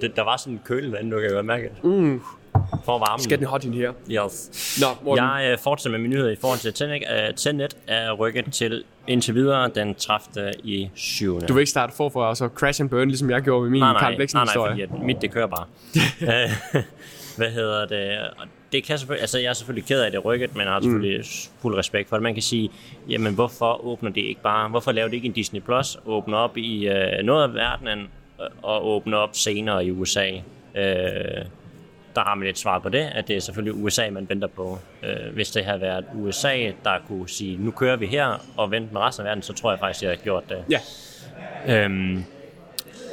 Det, der var sådan en kølevand, du kan godt mærke. Mm. For varmen. Skal den hot in her? Yes. Nå, Morten. Jeg øh, fortsætter med min nyhed i forhold til Tenet. Uh, Tenet er rykket til indtil videre den 30. i 7. Du vil ikke starte forfra og så crash and burn, ligesom jeg gjorde med min nej, nej, Carl Blixen nej, nej, fordi at mit det kører bare. Hvad hedder det? Og det kan selvfølgelig, altså jeg er selvfølgelig ked af, at det rykket, men jeg har selvfølgelig mm. fuld respekt for det. Man kan sige, jamen hvorfor åbner det ikke bare, hvorfor laver det ikke en Disney Plus, åbne op i øh, noget af verdenen, øh, og åbne op senere i USA? Øh, der har man lidt svar på det, at det er selvfølgelig USA, man venter på. Øh, hvis det havde været USA, der kunne sige, nu kører vi her, og vente med resten af verden, så tror jeg faktisk, jeg har gjort det. Ja. Øhm,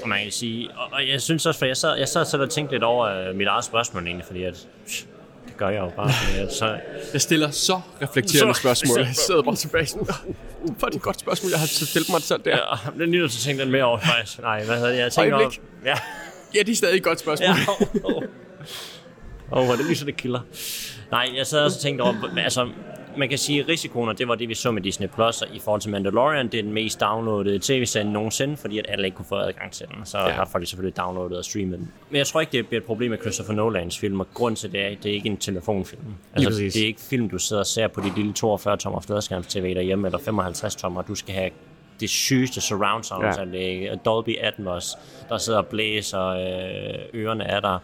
og man kan sige, og, og jeg synes også, for jeg sad, jeg sad selv og tænkte lidt over øh, mit eget spørgsmål egentlig, fordi at, pff, det gør jeg jo bare, fordi at, så, Jeg stiller så reflekterende Så- spørgsmål. Jeg sidder bare tilbage sådan, hvor er det et godt spørgsmål, jeg har stillet mig selv der. ja, jeg bliver lige nødt til at tænke lidt mere over, faktisk. Nej, hvad hedder det, jeg tænker Øjeblik. ja, Ja, det er stadig et godt spørgsmål. ja. Åh, hvor er det lyser, det kilder. Nej, jeg sad også og tænkte over, altså, man kan sige, at risikoen, og det var det, vi så med Disney Plus, i forhold til Mandalorian, det er den mest downloadede tv-serie nogensinde, fordi at alle ikke kunne få adgang til den. Så ja. har folk selvfølgelig downloadet og streamet den. Men jeg tror ikke, det bliver et problem med Christopher Nolans film, og grund til det er, at det er ikke en telefonfilm. Altså, det er ikke film, du sidder og ser på dit lille 42-tommer fladskærms-tv derhjemme, eller 55-tommer. Du skal have det sygeste surround sound, Ja. Dolby Atmos, der sidder og blæser, øh, ørerne er der,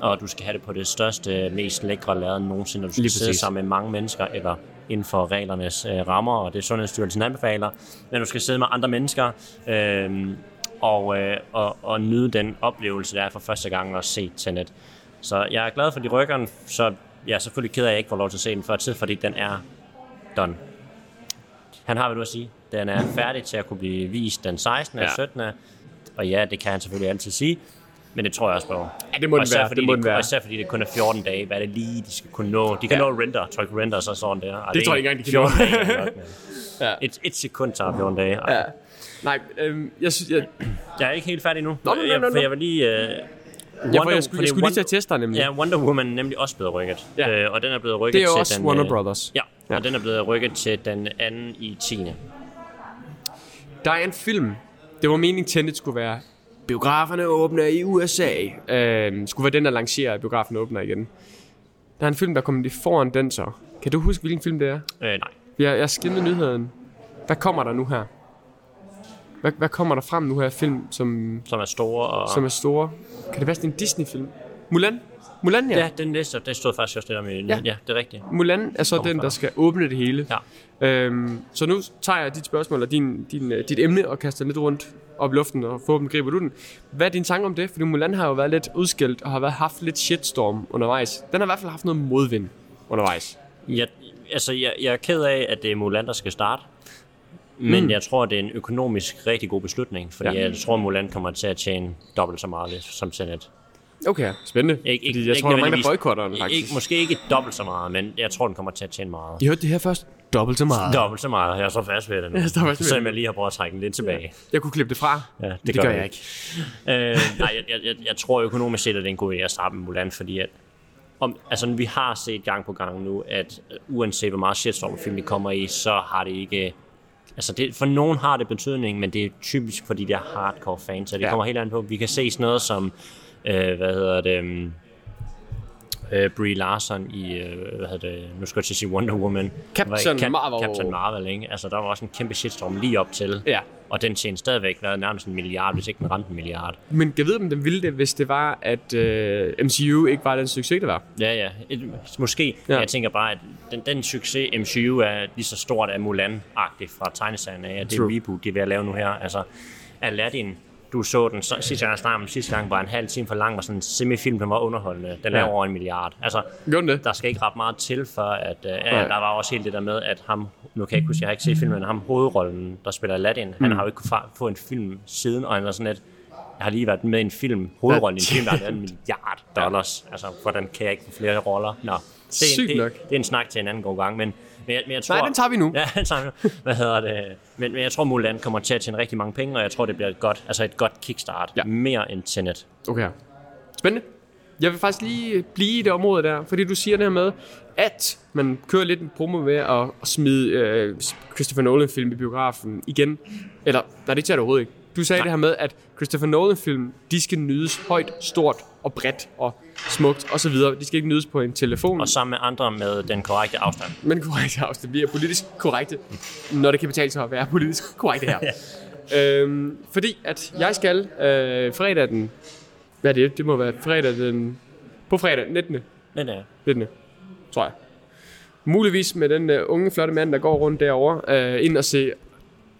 og du skal have det på det største, mest lækre lærred nogensinde, og du skal sidde sammen med mange mennesker, eller inden for reglernes øh, rammer, og det er Sundhedsstyrelsen anbefaler, men du skal sidde med andre mennesker, øh, og, øh, og, og nyde den oplevelse, der er for første gang at se Tenet. Så jeg er glad for de rykkerne, så jeg er selvfølgelig ked af, at jeg ikke får lov til at se den før tid, fordi den er done. Han har du at sige. Den er færdig til at kunne blive vist den 16. Ja. Ja. og 17. Og ja, det kan han selvfølgelig altid sige. Men det tror jeg også på. Ja, det må den især være. Fordi Det må den være. og især fordi det kun er 14 dage. Hvad er det lige, de skal kunne nå? De kan Ja. ja. nå render. Tryk render, så sådan der. Ej, Det tror jeg ikke engang, de kan 14 nå. dage nok, Ja. et, et sekund tager 14 dage. Ej. Ja. Nej, øhm, jeg synes, jeg, Jeg er ikke helt færdig nu. Nå, nå, nå, Jeg, nå, for nå. jeg vil lige... Uh, jeg, for jeg, skulle, jeg skulle lige til at teste dig nemlig. Ja, Wonder Woman er nemlig også blevet rykket. Ja. Øh, og den er blevet rykket Det er til også den... Warner øh, Brothers. Ja, Ja. og den er blevet rykket til den anden i 10. Der er en film. Det var meningen, Tenet skulle være biograferne åbner i USA. Øhm, skulle være den, der lancerer, at biografen åbner igen. Der er en film, der kommer lige foran den så. Kan du huske, hvilken film det er? Øh, nej. Jeg, jeg har skimmet nyheden. Hvad kommer der nu her? Hvad, hvad kommer der frem nu her? Film, som, Som er store og... som er store. Kan det være sådan en Disney-film? Mulan? Mulan, ja. Ja, den næste, det stod faktisk også lidt om i Ja. ja. ja, det er rigtigt. Mulan er så Kommer den, fra. der skal åbne det hele. Ja. Øhm, så nu tager jeg dit spørgsmål og din, din, øh, dit emne og kaster lidt rundt op i luften, og forhåbentlig griber du den. Hvad er din tanke om det? Fordi Mulan har jo været lidt udskilt og har været, haft lidt shitstorm undervejs. Den har i hvert fald haft noget modvind undervejs. Jeg, altså, jeg, jeg er ked af, at det er Mulan, der skal starte. Men mm. jeg tror, det er en økonomisk rigtig god beslutning, fordi Ja. ja. jeg tror, Mulan kommer til at tjene dobbelt så meget som Tenet. Okay, spændende. Ikke, ikke, Fordi jeg tror, der er mange, der boykotter den faktisk. Ikke, måske ikke dobbelt så meget, men jeg tror, den kommer til at tjene meget. I hørte det her først? Dobbelt så meget. Dobbelt så meget. Jeg er så fast ved det nu. Jeg står fast ved Selvom jeg lige har prøvet at trække den lidt tilbage. Jeg kunne klippe det fra. Ja, det, det gør gør jeg ikke. øh, nej, jeg, jeg, jeg, jeg tror økonomisk set, at det er en god idé at starte med Mulan, fordi at om, altså, vi har set gang på gang nu, at øh, uanset hvor meget shitstorm film vi kommer i, så har det ikke... Altså det, for nogen har det betydning, men det er typisk for de der hardcore fans, så det Ja. ja. kommer helt an på. Vi kan se sådan noget som, øh, hvad hedder det, um, øh, Brie Larson i, øh, hvad hedder det, nu skal jeg til at sige Wonder Woman. Captain Cap- Marvel. Captain Marvel, ikke? Altså der var også en kæmpe shitstorm lige op til. Ja. Og den tjente stadigvæk været nærmest en milliard, hvis ikke den ramte en milliard. Men jeg ved, om den ville det, hvis det var, at øh, MCU ikke var den succes, det var. Ja, ja. Et, måske. Ja. Jeg tænker bare, at den, den succes, MCU er lige så stort af Mulan-agtigt fra tegneserien af, at det reboot, de er ved at lave nu her. Altså, Aladdin, du så den så, sidste gang, jeg snakkede om sidste gang, var en halv time for lang, var sådan en semifilm, den var underholdende. Den Ja. laver over en milliard. Altså, Gjorde det? der skal ikke ret meget til, for at uh, ja, Nej. der var også helt det der med, at ham, nu kan jeg ikke huske, jeg har ikke set filmen, men ham hovedrollen, der spiller Aladdin, mm. han har jo ikke kunnet få en film siden, og han er sådan lidt, jeg har lige været med i en film, hovedrollen i en film, der lavet en milliard dollars. Altså, hvordan kan jeg ikke få flere roller? Nå, det er, en, nok. det, det, er en snak til en anden god gang, men, men, jeg, men jeg tror... Nej, den tager vi nu. Ja, den tager vi nu. Hvad hedder det? Men, men jeg tror, Mulan kommer til at tjene rigtig mange penge, og jeg tror, det bliver et godt, altså et godt kickstart. Ja. Mere end Tenet. Okay. Spændende. Jeg vil faktisk lige blive i det område der, fordi du siger det her med, at man kører lidt en promo med at, at smide øh, Christopher Nolan-film i biografen igen. Eller, nej, det tager du overhovedet ikke. Du sagde nej. det her med, at Christopher Nolan-film, de skal nydes højt, stort og bredt og smukt og så videre. De skal ikke nydes på en telefon. Og sammen med andre med den korrekte afstand. Men korrekte afstand. Vi er politisk korrekte, når det kan betale sig at være politisk korrekte her. ja. øhm, fordi at jeg skal øh, fredag den... Hvad er det? Det må være fredag den... På fredag 19. Den er 19. Tror jeg. Muligvis med den uh, unge, flotte mand, der går rundt derovre, uh, ind og se...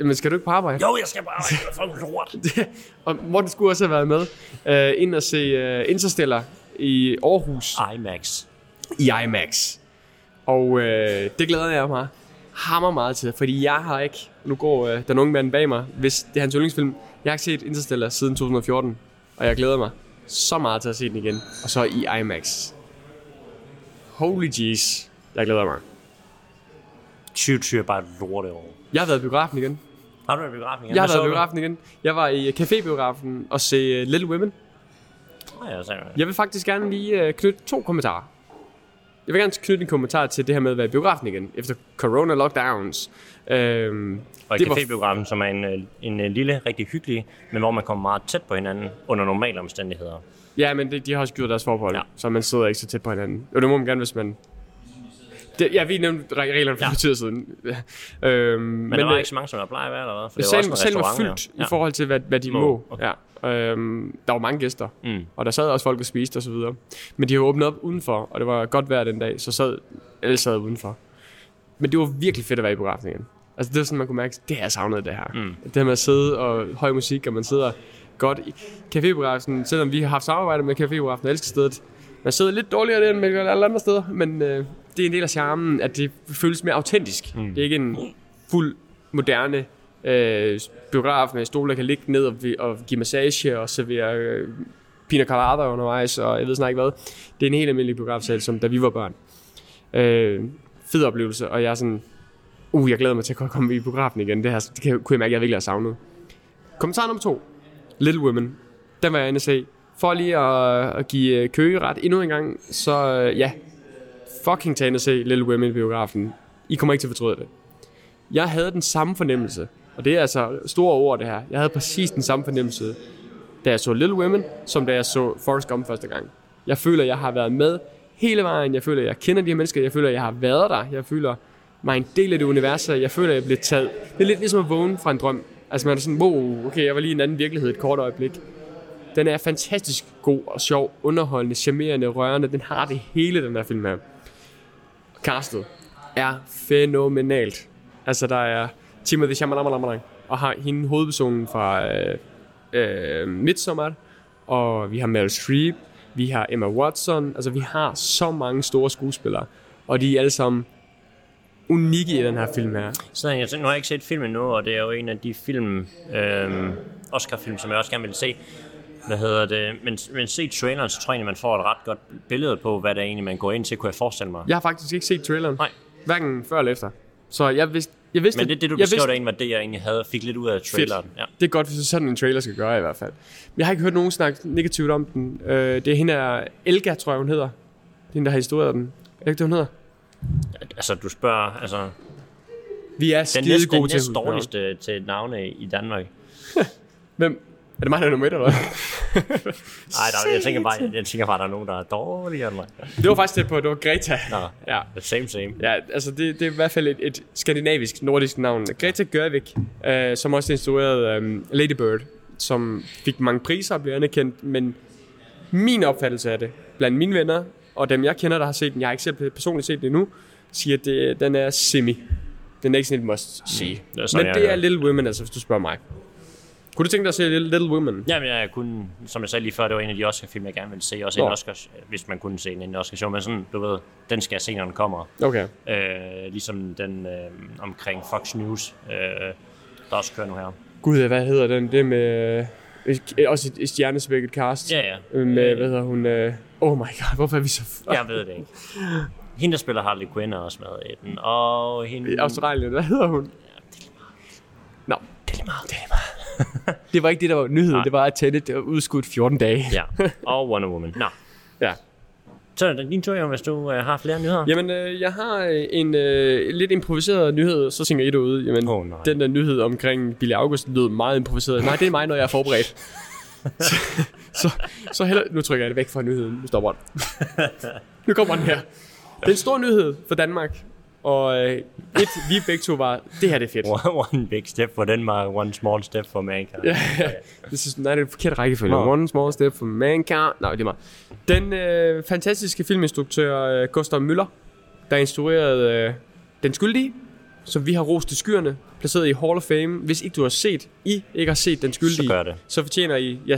Jamen, skal du ikke på arbejde? Jo, jeg skal bare arbejde. For lort. og Morten skulle også have været med. Uh, ind og se uh, Interstellar i Aarhus. IMAX. I IMAX. Og uh, det glæder jeg mig hammer meget til, fordi jeg har ikke... Nu går uh, den unge mand bag mig, hvis det er hans yndlingsfilm. Jeg har ikke set Interstellar siden 2014, og jeg glæder mig så meget til at se den igen. Og så i IMAX. Holy jeez. Jeg glæder mig. 2020 er bare et lorte år. Jeg har været i biografen igen. Har du været i biografen igen? Jeg har været i biografen igen. Jeg var i cafébiografen og se uh, Little Women. Ja, så, Jeg vil faktisk gerne lige uh, knytte to kommentarer. Jeg vil gerne knytte en kommentar til det her med at være i biografen igen, efter corona lockdowns. Øhm, og i det var- cafébiografen, som er en, øh, en øh, lille, rigtig hyggelig, men hvor man kommer meget tæt på hinanden under normale omstændigheder. Ja, men det, de har også gjort deres forbehold, ja. Så man sidder ikke så tæt på hinanden. Jo, det må man gerne, hvis man... Det, ja, vi nævnte re- reglerne for ja. Tid siden. øhm, men Men, der var øh, ikke så mange, som der plejer at være, eller hvad? For det var salen, salen var fyldt ja. i forhold til, hvad, hvad de må. Må, okay. Ja. Øhm, der var mange gæster, Mm. og der sad også folk og spiste og så videre. Men de har åbnet op udenfor, og det var godt vejr den dag, så sad alle sad udenfor. Men det var virkelig fedt at være i biografen igen. Altså det var sådan, man kunne mærke, det har jeg savnet det her. Mm. Det her med at sidde og høj musik, og man sidder godt i cafébiografen, selvom vi har haft samarbejde med cafébiografen og elsker stedet. Man sidder lidt dårligere der end med alle andre steder, men øh, det er en del af charmen, at det føles mere autentisk. Mm. Det er ikke en fuld moderne øh, biograf med stole, der kan ligge ned og, og give massage og servere øh, pina colada undervejs, og jeg ved snart ikke hvad. Det er en helt almindelig biografsal, som da vi var børn. Øh, fed oplevelse, og jeg er sådan, uh, jeg glæder mig til at komme i biografen igen. Det, her, det kan, kunne jeg mærke, at jeg virkelig har savnet. Kommentar nummer to. Little Women. Den var jeg inde at se. For lige at, at give øh, Køge ret endnu en gang, så øh, ja, fucking tage ind og se Little Women i biografen. I kommer ikke til at fortryde det. Jeg havde den samme fornemmelse, og det er altså store ord det her. Jeg havde præcis den samme fornemmelse, da jeg så Little Women, som da jeg så Forrest Gump første gang. Jeg føler, jeg har været med hele vejen. Jeg føler, jeg kender de her mennesker. Jeg føler, jeg har været der. Jeg føler mig en del af det univers. Jeg føler, jeg bliver taget. Det er lidt ligesom at vågne fra en drøm. Altså man er sådan, wow, okay, jeg var lige i en anden virkelighed et kort øjeblik. Den er fantastisk god og sjov, underholdende, charmerende, rørende. Den har det hele, den der film her. Castet er fænomenalt. Altså, der er Timothy Chalamet og har hende hovedpersonen fra øh, øh, Midsommar, og vi har Meryl Streep, vi har Emma Watson, altså vi har så mange store skuespillere, og de er alle sammen unikke i den her film her. Så jeg, nu har jeg ikke set filmen nu, og det er jo en af de film, øh, Oscar-film, som jeg også gerne vil se. Hvad hedder det? Men, men se traileren, så tror jeg egentlig, man får et ret godt billede på, hvad der egentlig man går ind til, kunne jeg forestille mig. Jeg har faktisk ikke set traileren, Nej, hverken før eller efter. Så jeg vidste, jeg vidste men det, det du jeg beskrev derinde, var det, jeg egentlig havde, fik lidt ud af traileren. Ja. Det er godt, hvis sådan en trailer skal gøre i hvert fald. Jeg har ikke hørt nogen snakke negativt om den. Øh, det er hende der, Elga, tror jeg hun hedder. Det er hende, der har instrueret den. Er det ikke det, hun hedder? Altså, du spørger, altså, Vi er den skide den gode til huske navne. dårligste til navne i Danmark. Hvem? Er det mig, der er nummer et, eller hvad? Nej, der, jeg, tænker bare, jeg tænker bare, der er nogen, der er dårligere end mig. Det var faktisk det på, det var Greta. Nå, Ja. same, same. Ja, altså det, det er i hvert fald et, et skandinavisk, nordisk navn. Greta Gerwig, øh, som også instruerede øh, Lady Bird, som fik mange priser og blev anerkendt, men min opfattelse af det, blandt mine venner, og dem jeg kender, der har set den, jeg har ikke selv personligt set den endnu, siger, at det, den er semi. Den er ikke sådan et must see. det er sådan, men det er. Little Women, altså hvis du spørger mig. Kunne du tænke dig at se Little, Women? Jamen, jeg kunne, som jeg sagde lige før, det var en af de Oscar-film, jeg gerne ville se. Også Nå. en Oscar, hvis man kunne se en, en Oscar-show, men sådan, du ved, den skal jeg se, når den kommer. Okay. Øh, ligesom den øh, omkring Fox News, øh, der også kører nu her. Gud, hvad hedder den? Det med... øh, Også et, et stjernesvækket cast. Ja, ja. Øh, Med, hvad hedder hun? Øh, oh my god, hvorfor er vi så... Jeg ved det ikke. Hende, der spiller Harley Quinn, er også med i den. Og hende... I Australien, hvad hedder hun? Nå, Det er lige meget. det er meget. det var ikke det, der var nyheden. Nej. Det var, at Tenet var udskudt 14 dage. Ja, og Wonder Woman. Nå, Ja. Så er det din tur, hvis du øh, har flere nyheder. Jamen, øh, jeg har øh, en øh, lidt improviseret nyhed, så tænker I derude. Jamen, Åh, nej. den der nyhed omkring Billy August lød meget improviseret. Nej, det er mig, når jeg er forberedt. så, så, så heller, nu trykker jeg det væk fra nyheden. Nu stopper den. nu kommer den her. Det er en stor nyhed for Danmark. Og øh, et, vi begge to var, det her det er fedt. one big step for Denmark, one small step for mankind. Ja, det synes, nej, det er en forkert rækkefølge. Nå. One small step for mankind. Nej, det er meget. Den øh, fantastiske filminstruktør øh, Gustav Møller, der instruerede øh, Den Skyldige, som vi har rost til skyerne, placeret i Hall of Fame. Hvis ikke du har set, I ikke har set Den Skyldige, Så gør det. så fortjener I, ja,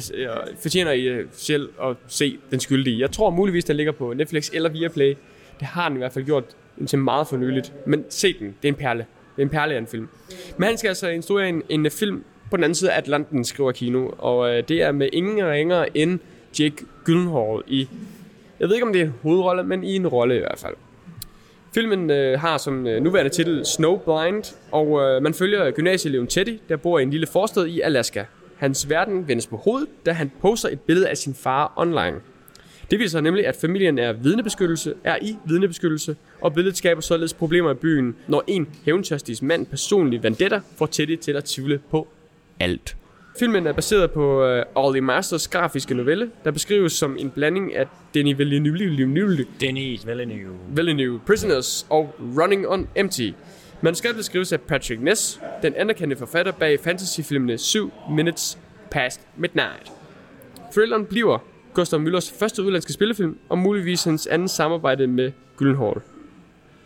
fortjener I øh, selv at se Den Skyldige. Jeg tror muligvis, den ligger på Netflix eller Viaplay. Det har den i hvert fald gjort indtil meget for nyligt. Men se den. Det er en perle. Det er en perle af en film. Men han skal altså instruere en, en film på den anden side af Atlanten, skriver Kino. Og øh, det er med ingen ringere end Jake Gyllenhaal i... Jeg ved ikke, om det er en hovedrolle, men i en rolle i hvert fald. Filmen øh, har som øh, nuværende titel Snowblind, og øh, man følger gymnasieeleven Teddy, der bor i en lille forstad i Alaska. Hans verden vendes på hovedet, da han poster et billede af sin far online. Det viser nemlig, at familien er vidnebeskyttelse, er i vidnebeskyttelse, og billedet skaber således problemer i byen, når en hævntørstig mand personlig vendetta får Teddy til at tvivle på alt. Filmen er baseret på uh, Ollie Masters grafiske novelle, der beskrives som en blanding af Denis Villeneuve, Dennis Villeneuve. Villeneuve Prisoners og Running on Empty. Manuskriptet skrives af Patrick Ness, den anerkendte forfatter bag fantasyfilmene 7 Minutes Past Midnight. Thrilleren bliver Gustav Müllers første udlandske spillefilm, og muligvis hans anden samarbejde med Gyllenhaal.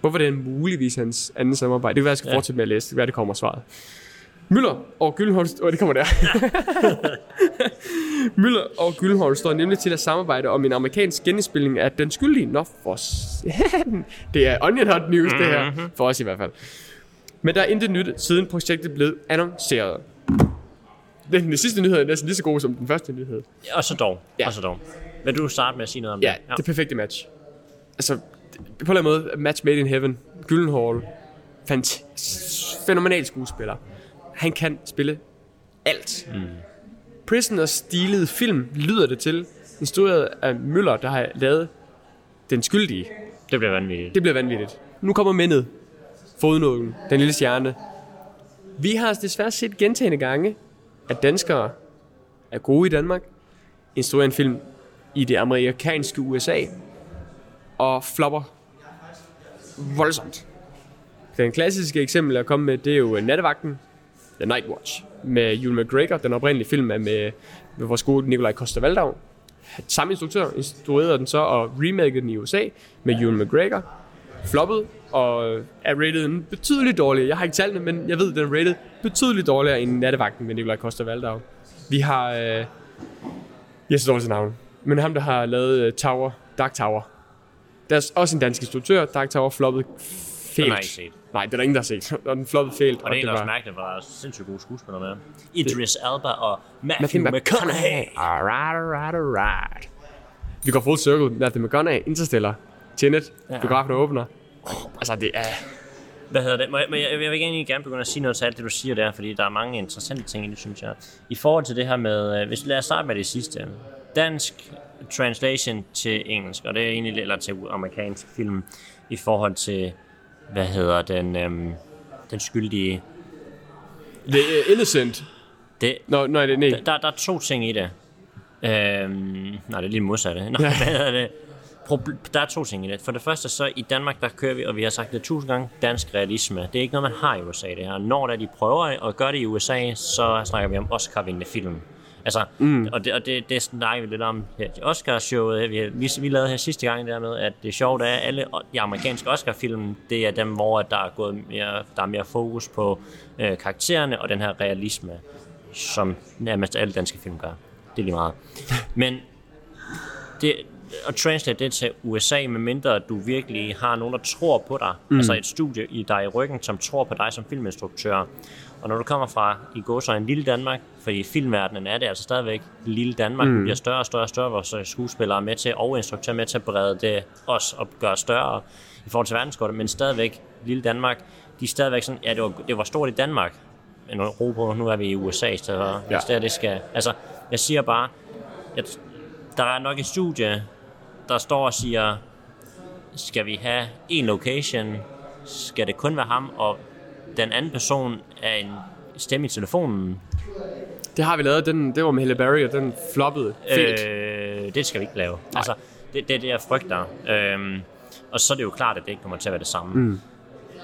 Hvorfor det er muligvis hans anden samarbejde? Det kan være, jeg skal Ja. fortsætte med at læse. Det kan være, det kommer svaret. Müller og Gyllenhaal... Åh, det kommer der. Müller og Gyllenhaal står nemlig til at samarbejde om en amerikansk genindspilning af Den Skyldige. Nå, for. Det er Onion Hot News, det her. For os i hvert fald. Men der er intet nyt, siden projektet blev annonceret. Den, den sidste nyhed er næsten lige så god som den første nyhed. Og så dog. Ja. Og så dog. Vil du starte med at sige noget om Ja, det? det perfekte match. Altså, på en eller anden måde, match made in heaven. Gyllenhaal, fant- fænomenal skuespiller. Han kan spille alt. Mm. Prisoners stilede film, lyder det til, instrueret af Møller, der har lavet Den Skyldige. Det bliver vanvittigt. Det bliver vanvittigt. Nu kommer mindet. Fodnoten. Den lille stjerne. Vi har desværre set gentagende gange, at danskere er gode i Danmark, instruerer en film i det amerikanske USA, og flopper voldsomt. Den klassiske eksempel, at komme med, det er jo Nattevagten, The Night Watch, med Ewan McGregor. Den oprindelige film er med, med vores gode Nikolaj Koster-Valdau. Samme instruktør instruerede den så og remakede den i USA med Ewan McGregor. Floppet og er rated en betydeligt dårligere. Jeg har ikke tallene, men jeg ved, den er rated betydeligt dårligere end Nattevagten med Nikolaj Koster-Valdau. Vi har... Øh, jeg er så dårlig til navn. Men ham, der har lavet øh, Tower, Dark Tower. Der er også en dansk instruktør. Dark Tower floppede fælt. Den har jeg ikke set. Nej, det er der ingen, der har set. Og den floppede fælt. Og det er egentlig også mærkeligt, er sindssygt gode skuespillere med. Idris Elba og Matthew, Matthew McConaughey. Alright, alright, alright. Vi går full circle. Matthew McConaughey, Interstellar, Tenet, ja. Biografen åbner. Altså, det er... Hvad hedder det? Må jeg, jeg, jeg vil egentlig gerne begynde at sige noget til alt det, du siger der, fordi der er mange interessante ting i det, synes jeg. I forhold til det her med, øh, hvis lad os starte med det sidste. Dansk translation til engelsk, og det er egentlig eller til amerikansk film, i forhold til, hvad hedder den, øhm, den skyldige. Det er innocent. Det, Nå, nej, det er nej. der, der er to ting i det. Øhm, nej, det er lige modsatte. Nå, hvad hedder det? Der er to ting i det. For det første så i Danmark, der kører vi, og vi har sagt det tusind gange, dansk realisme. Det er ikke noget, man har i USA, det her. Når der de prøver at gøre det i USA, så snakker vi om Oscar-vindende film. Altså, mm. og, det, og det, det snakker vi lidt om her i Oscar-showet. Vi, vi, vi lavede her sidste gang der med, at det sjove er, at alle de amerikanske Oscar-film, det er dem, hvor der er, gået mere, der er mere fokus på øh, karaktererne og den her realisme, som nærmest alle danske film gør. Det er lige meget. Men det, at translate det til USA, medmindre du virkelig har nogen, der tror på dig. Mm. Altså et studie i dig i ryggen, som tror på dig som filminstruktør. Og når du kommer fra, i går så en lille Danmark, fordi i filmverdenen er det altså stadigvæk lille Danmark, mm. bliver større og større og større, vores øh, skuespillere er med til, og instruktører med til at brede det også og gøre større i forhold til verdenskortet, men stadigvæk lille Danmark, de er stadigvæk sådan, ja, det var, det var stort i Danmark, men ro på, nu er vi i USA, så Ja. ja. det, skal, altså, jeg siger bare, jeg, der er nok et studie, der står og siger, skal vi have en location? Skal det kun være ham? Og den anden person er en stemme i telefonen. Det har vi lavet. Den, det var med Halle Berry, og den floppede fint. Øh, det skal vi ikke lave. Altså, det, det er det, jeg frygter. Øhm, og så er det jo klart, at det ikke kommer til at være det samme. Mm.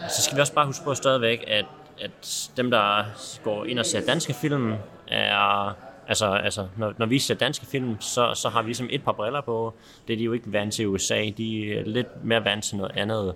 Så skal vi også bare huske på stadigvæk, at, at dem, der går ind og ser danske film, er... Altså, altså når, når vi ser danske film, så, så har vi ligesom et par briller på. Det er de jo ikke vant til i USA. De er lidt mere vant til noget andet.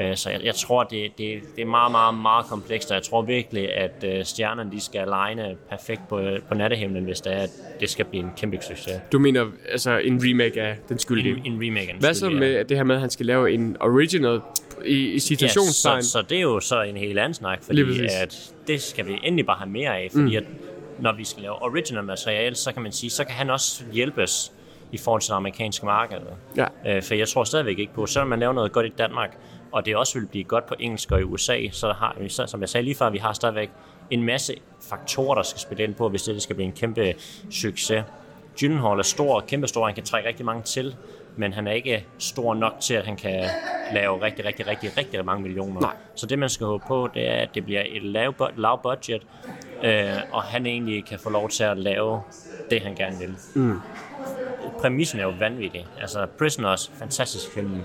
Øh, Så jeg, jeg tror, det, det, det er meget, meget, meget komplekst, og jeg tror virkelig, at øh, stjernerne de skal aligne perfekt på, på nattehimlen, hvis det er, at det skal blive en kæmpe succes. Du mener altså en remake af Den Skyldige. En, en remake af den Hvad så med det her med, at han skal lave en original i, i Ja, citationstegn? så, så det er jo så en helt anden snak, fordi at det skal vi endelig bare have mere af, fordi mm. at når vi skal lave original materiale, så kan man sige, så kan han også hjælpes i forhold til det amerikanske marked. Ja. Øh, for jeg tror stadigvæk ikke på, selvom man laver noget godt i Danmark, og det også vil blive godt på engelsk og i USA, så har vi, så, som jeg sagde lige før, vi har stadigvæk en masse faktorer, der skal spille ind på, hvis det, det skal blive en kæmpe succes. Gyllenhaal er stor, kæmpe stor, han kan trække rigtig mange til, men han er ikke stor nok til, at han kan lave rigtig, rigtig, rigtig, rigtig mange millioner. Nej. Så det, man skal håbe på, det er, at det bliver et lav, lav budget, øh, og han egentlig kan få lov til at lave det, han gerne vil. Mm. Præmissen er jo vanvittig. Altså, Prisoners, fantastisk film.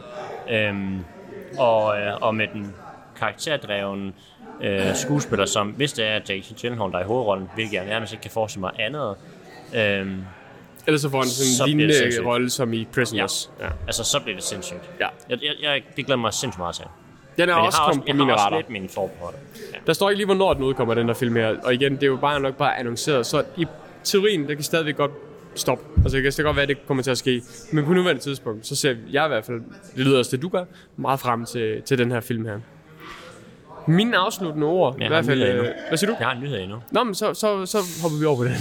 Øhm, og, øh, og med den karakterdrevne øh, skuespiller, som hvis det er Jake Gyllenhaal, der er i hovedrollen, hvilket jeg nærmest ikke kan forestille mig andet, øhm, Ellers så får han sådan Så en lignende rolle som i Prisoners. Ja. ja. altså så bliver det sindssygt. ja. Jeg, jeg, jeg, det glæder mig sindssygt meget til. Den er også jeg har også, kommet på jeg mine har også retter. lidt mine forbehold. Ja. Der står ikke lige, hvornår den udkommer, den der film her. Og igen, det er jo bare nok bare annonceret. Så i teorien, det kan stadigvæk godt stoppe. Altså, det kan stadig godt være, at det kommer til at ske. Men på nuværende tidspunkt, så ser jeg i hvert fald, det lyder også det, du gør, meget frem til, til den her film her. Mine afsluttende ord, i har hvert fald... Øh, hvad siger du? Jeg har en nyhed endnu. Nå, men så, så, så hopper vi over på den.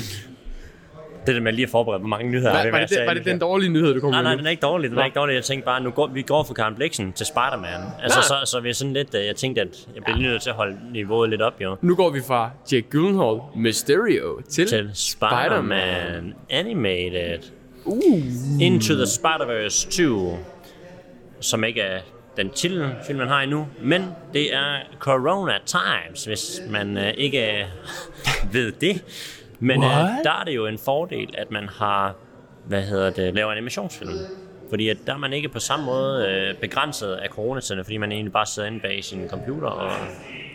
Det der med lige at forberede, hvor mange nyheder har var, det, den, var det den dårlige nyhed, du kom Nej, med nej, nu? den er ikke dårlig. Den er ikke dårlig. Jeg tænkte bare, nu går, vi går fra Karen Bliksen til Spider-Man. Altså, Nå. så, så vi er sådan lidt, øh, jeg tænkte, at jeg bliver lige nødt til at holde niveauet lidt op, jo. Nu går vi fra Jake Gyllenhaal, Mysterio, til, Til Spider-Man Animated. Uh. Into the Spider-Verse 2. Som ikke er den titel, filmen har endnu, men det er Corona Times, hvis man øh, ikke øh, ved det. Men øh, der er det jo en fordel, at man har, hvad hedder det, laver animationsfilm. Fordi at der er man ikke på samme måde øh, begrænset af coronatiderne, fordi man egentlig bare sidder inde bag sin computer og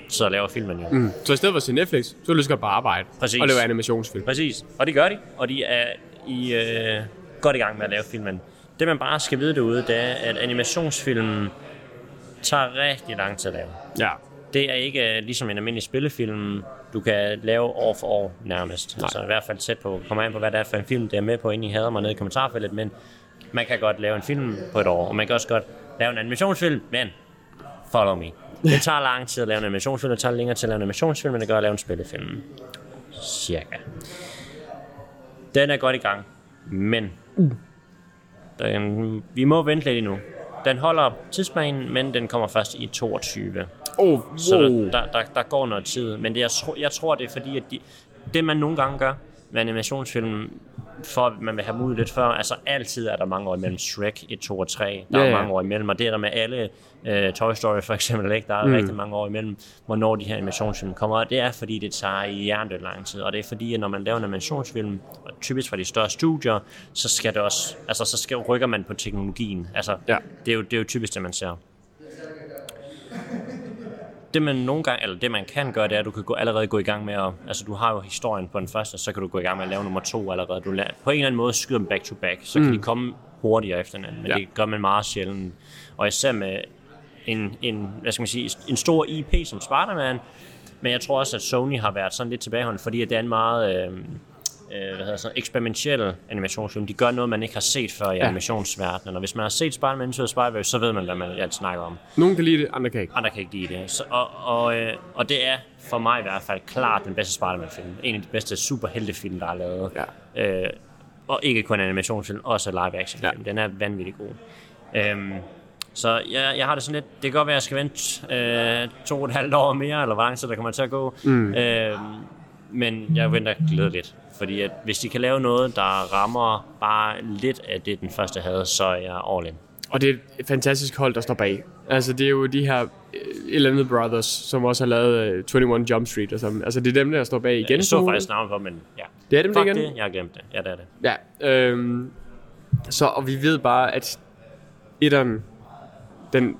så laver filmen jo. Mm. Så i stedet for at se Netflix, så er du bare arbejde Præcis. og lave animationsfilm. Præcis, og det gør de, og de er i, øh, godt i gang med at lave filmen. Det man bare skal vide derude, det er, at animationsfilmen tager rigtig lang tid at lave. Ja. Det er ikke øh, ligesom en almindelig spillefilm, du kan lave år for år nærmest. Nej. Altså i hvert fald tæt på, kommer an på, hvad det er for en film, det er med på, inden I hader mig nede i kommentarfeltet, men man kan godt lave en film på et år, og man kan også godt lave en animationsfilm, men follow me. Det tager lang tid at lave en animationsfilm, det tager længere til at lave en animationsfilm, end det gør at lave en spillefilm. Cirka. Den er godt i gang, men den, vi må vente lidt endnu. Den holder tidsplanen, men den kommer først i 22. Oh, Så wow. der, der, der, der går noget tid. Men det, jeg, tro, jeg tror, det er fordi, at de, det man nogle gange gør med animationsfilm, for at man vil have mod lidt før, altså altid er der mange år imellem Shrek 1, 2 og 3. Der Ja, er ja. mange år imellem, og det er der med alle uh, Toy Story for eksempel, ikke? Der er mm. rigtig mange år imellem, hvornår de her animationsfilm kommer. Og det er fordi, det tager i hjernedød lang tid. Og det er fordi, at når man laver en animationsfilm, og typisk fra de større studier, så skal det også, altså så skal, rykker man på teknologien. Altså, Ja. det, er jo, det er jo typisk det, man ser det man nogle gange, eller det man kan gøre, det er, at du kan gå, allerede gå i gang med at, altså du har jo historien på den første, så kan du gå i gang med at lave nummer to allerede. Du lader, på en eller anden måde skyder dem back to back, så mm. kan de komme hurtigere efter hinanden, men Ja. det gør man meget sjældent. Og især med en, en, hvad skal man sige, en stor IP som Spider-Man, men jeg tror også, at Sony har været sådan lidt tilbageholdt, fordi at det er en meget øh, øh, hvad hedder sådan, eksperimentel animationsfilm. De gør noget, man ikke har set før i ja. animationsverdenen, og hvis man har set Spider-Man Into the Spider-Verse, så ved man, hvad man alt snakker om Nogen kan lide det, andre kan ikke. andre kan ikke lide det. Så, og, og, øh, og det er for mig i hvert fald klart den bedste Spider-Man-film. En af de bedste superheltefilm, der er lavet. Ja. Øh, og ikke kun animationsfilm, også live-action-film. Ja. Den er vanvittig god. Øhm, så jeg, jeg har det sådan lidt, det kan godt være, at jeg skal vente øh, to og et halvt år mere, eller hvor lang tid der kommer til at gå. Mm. Øhm, men jeg venter glædeligt, Fordi at hvis de kan lave noget, der rammer bare lidt af det, den første havde, så er jeg all in. Og det er et fantastisk hold, der står bag. Altså, det er jo de her øh, Eleven Brothers, som også har lavet uh, 21 Jump Street. Og sådan. Altså, det er dem, der står bag igen. Jeg så faktisk navnet på, men ja. Det er dem, Fuck det igen? det, jeg har glemt det. Ja, det er det. Ja, øhm, så, og vi ved bare, at etteren, den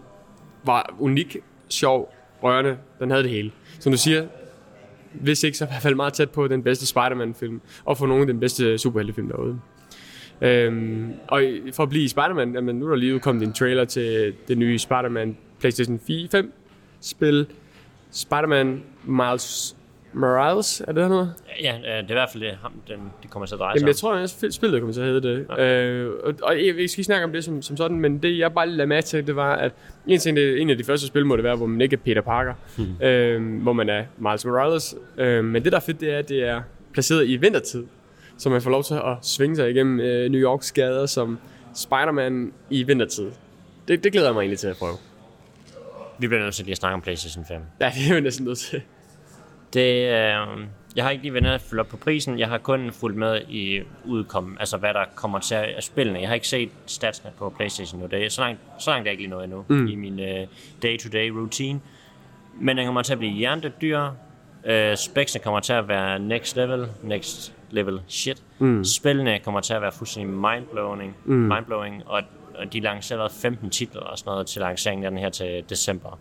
var unik, sjov, rørende, den havde det hele. Som du siger, hvis ikke, så i hvert fald meget tæt på den bedste Spider-Man-film, og for nogle af den bedste superheltefilm derude. Øhm, og for at blive i Spider-Man, jamen, nu er der lige udkommet en trailer til det nye Spider-Man PlayStation 5 spil. Spider-Man Miles Morales, er det der noget? Ja, øh, det er i hvert fald det, ham, den, det kommer til at dreje Jamen, sig jeg tror, at spillet kommer til at hedde det. Ja. Øh, og, og jeg, jeg skal ikke snakke om det som, som sådan, men det jeg bare lagde mærke til, det var, at en, ting, det, en af de første spil må det være, hvor man ikke er Peter Parker, Hmm. øh, hvor man er Miles Morales. Øh, men det, der er fedt, det er, at det er placeret i vintertid, så man får lov til at svinge sig igennem øh, New Yorks gader som Spider-Man i vintertid. Det, det glæder jeg mig egentlig til at prøve. Vi bliver nødt til lige at snakke om PlayStation 5. Ja, det er jo næsten nødt til. Det, øh, jeg har ikke lige været nede og følge op på prisen. Jeg har kun fulgt med i udkommen, altså hvad der kommer til af spillene. Jeg har ikke set statsene på PlayStation nu. Det er, så, langt, så langt er jeg ikke lige noget endnu mm. i min øh, day-to-day routine. Men den kommer til at blive hjernedødt dyr. Øh, specsene kommer til at være next level, next level shit. Mm. Spillene kommer til at være fuldstændig mindblowing, mm. mindblowing og, og de lancerede 15 titler og sådan noget til lanceringen af den her til december.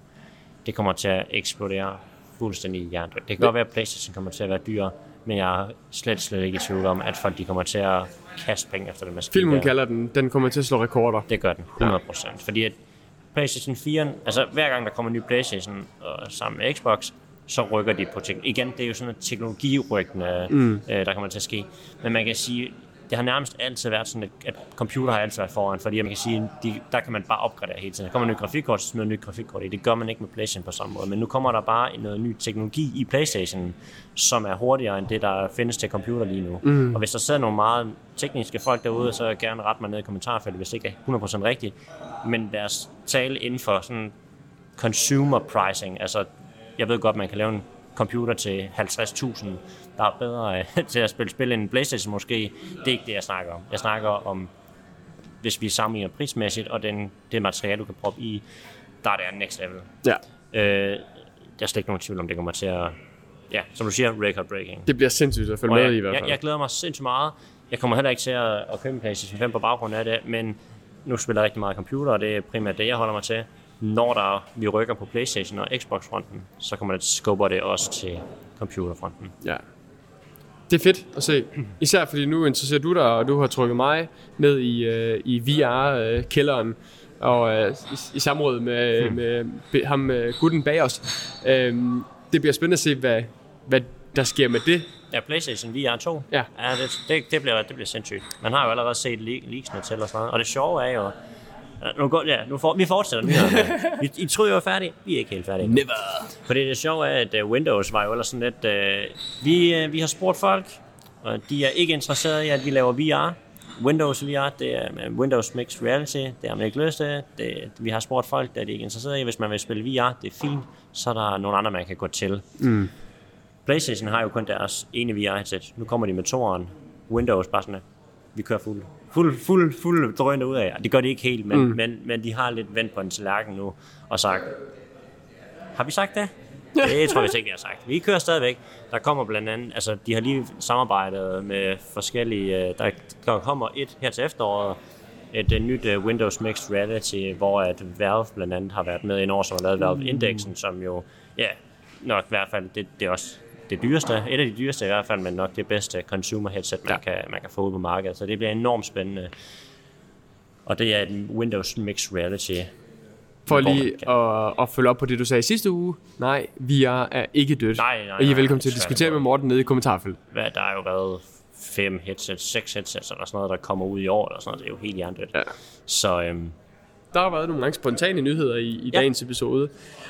Det kommer til at eksplodere fuldstændig hjernedødt. Det kan godt være, at Playstation kommer til at være dyr, men jeg er slet, slet ikke i tvivl om, at folk de kommer til at kaste penge efter det maskine. Filmen der. kalder den, den kommer til at slå rekorder. Det gør den, 100%. Fordi at PlayStation 4, altså hver gang der kommer en ny PlayStation og sammen med Xbox, så rykker de på ting. Igen, det er jo sådan et teknologiryggende, mm. øh, der kommer til at ske. Men man kan sige, det har nærmest altid været sådan, at, computer har altid været foran, fordi man kan sige, de, der kan man bare opgradere hele tiden. Der kommer en ny grafikkort, så smider en ny grafikkort i. Det gør man ikke med PlayStation på samme måde. Men nu kommer der bare noget ny teknologi i PlayStation, som er hurtigere end det, der findes til computer lige nu. Mm. Og hvis der sidder nogle meget tekniske folk derude, så gerne ret mig ned i kommentarfeltet, hvis det ikke er 100% rigtigt. Men deres tale inden for sådan consumer pricing, altså jeg ved godt, man kan lave en computer til 50.000, der er bedre øh, til at spille spil end en Playstation måske. Det er ikke det, jeg snakker om. Jeg snakker om, hvis vi sammenligner prismæssigt, og den, det materiale, du kan proppe i, der er det next level. Ja. Øh, der er slet ikke nogen tvivl om, det kommer til at, ja, som du siger, record breaking. Det bliver sindssygt at følge Og med jeg, i hvert fald. jeg, jeg glæder mig sindssygt meget. Jeg kommer heller ikke til at, at købe en PlayStation 5 på baggrund af det, men nu spiller jeg rigtig meget computer, og det er primært det, jeg holder mig til. Når der, vi rykker på PlayStation og Xbox-fronten, så kommer det, skubber det også til computerfronten. Ja. Det er fedt at se. Især fordi nu interesserer du dig, og du har trykket mig ned i, øh, i VR-kælderen. Og øh, i, i samråd med, med be- ham, øh, gutten bag os. Øhm, det bliver spændende at se, hvad, hvad der sker med det. Ja, PlayStation VR 2. Ja. ja det, det, det, bliver, det bliver sindssygt. Man har jo allerede set le- leaksene til og sådan noget. Og det sjove er jo... Ja, Nu, går, ja, nu for, vi fortsætter nyhederne. I, I troede, jeg var færdige. Vi er ikke helt færdige. Never. Fordi det sjove er, at uh, Windows var jo ellers sådan lidt... Uh, vi, uh, vi har spurgt folk, og de er ikke interesserede i, at vi laver VR. Windows VR, det er med Windows Mixed Reality, det har man ikke lyst til. Det, vi har spurgt folk, der er de ikke interesserede i. Hvis man vil spille VR, det er fint. Så er der nogle andre, man kan gå til. Mm. PlayStation har jo kun deres ene VR-headset. Nu kommer de med toeren. Windows bare sådan, vi kører fuld, fuld, fuld, fuld drønne ud af. Det gør de ikke helt, men, mm. men, men de har lidt vendt på en tallerken nu og sagt, har vi sagt det? Det tror jeg ikke, vi har sagt. Vi kører stadigvæk. Der kommer blandt andet, altså de har lige samarbejdet med forskellige, øh, der, der kommer et her til efteråret, et, et nyt uh, Windows Mixed Reality, hvor at Valve blandt andet har været med ind over, som har lavet Valve-indeksen, som jo, ja, nok i hvert fald, det, det er også det dyreste, et af de dyreste i hvert fald, men nok det bedste consumer headset, man, ja. kan, man kan få ud på markedet. Så det bliver enormt spændende. Og det er et Windows Mixed Reality. For lige at, at følge op på det, du sagde sidste uge. Nej, VR er ikke dødt. Nej, nej, og I er nej, velkommen til at diskutere med Morten nede i kommentarfeltet. Hvad, der er jo været fem headsets, seks headsets eller sådan noget, der kommer ud i år, eller sådan noget. Det er jo helt hjernedødt. Ja. Så øhm, Der har været nogle gange spontane nyheder i, i Ja. dagens episode.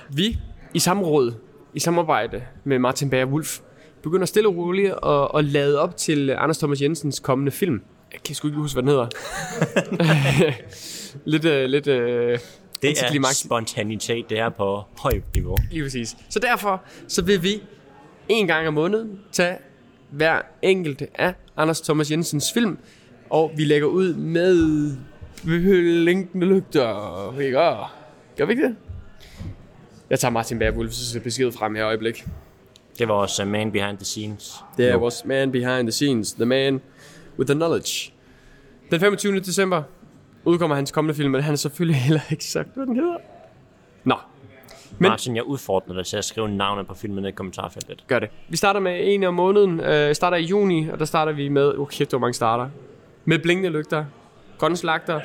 Vi i samråd, i samarbejde med Martin Bager Wolf, begynder stille og roligt at, at lade op til Anders Thomas Jensens kommende film. Jeg kan sgu ikke huske, hvad den hedder. lidt, uh, lidt uh, det er spontanitet, det er på højt niveau. Lige præcis. Så derfor så vil vi en gang om måneden tage hver enkelt af Anders Thomas Jensens film, og vi lægger ud med blinkende lygter. Gør. Gør vi ikke det? Jeg tager Martin Bærwulfs besked frem her i øjeblik. Det var vores uh, man behind the scenes. Det er vores man behind the scenes, the man with the knowledge. Den 25. december udkommer hans kommende film, men han er selvfølgelig heller ikke sagt, hvad den hedder. Nå, Men- Martin, jeg udfordrer dig til at skrive navnet på filmen i kommentarfeltet. gør det. Vi starter med en om måneden. Øh, starter i juni, og der starter vi med... Oh, kæft, hvor mange starter. Med blinkende lygter, grønne slagter,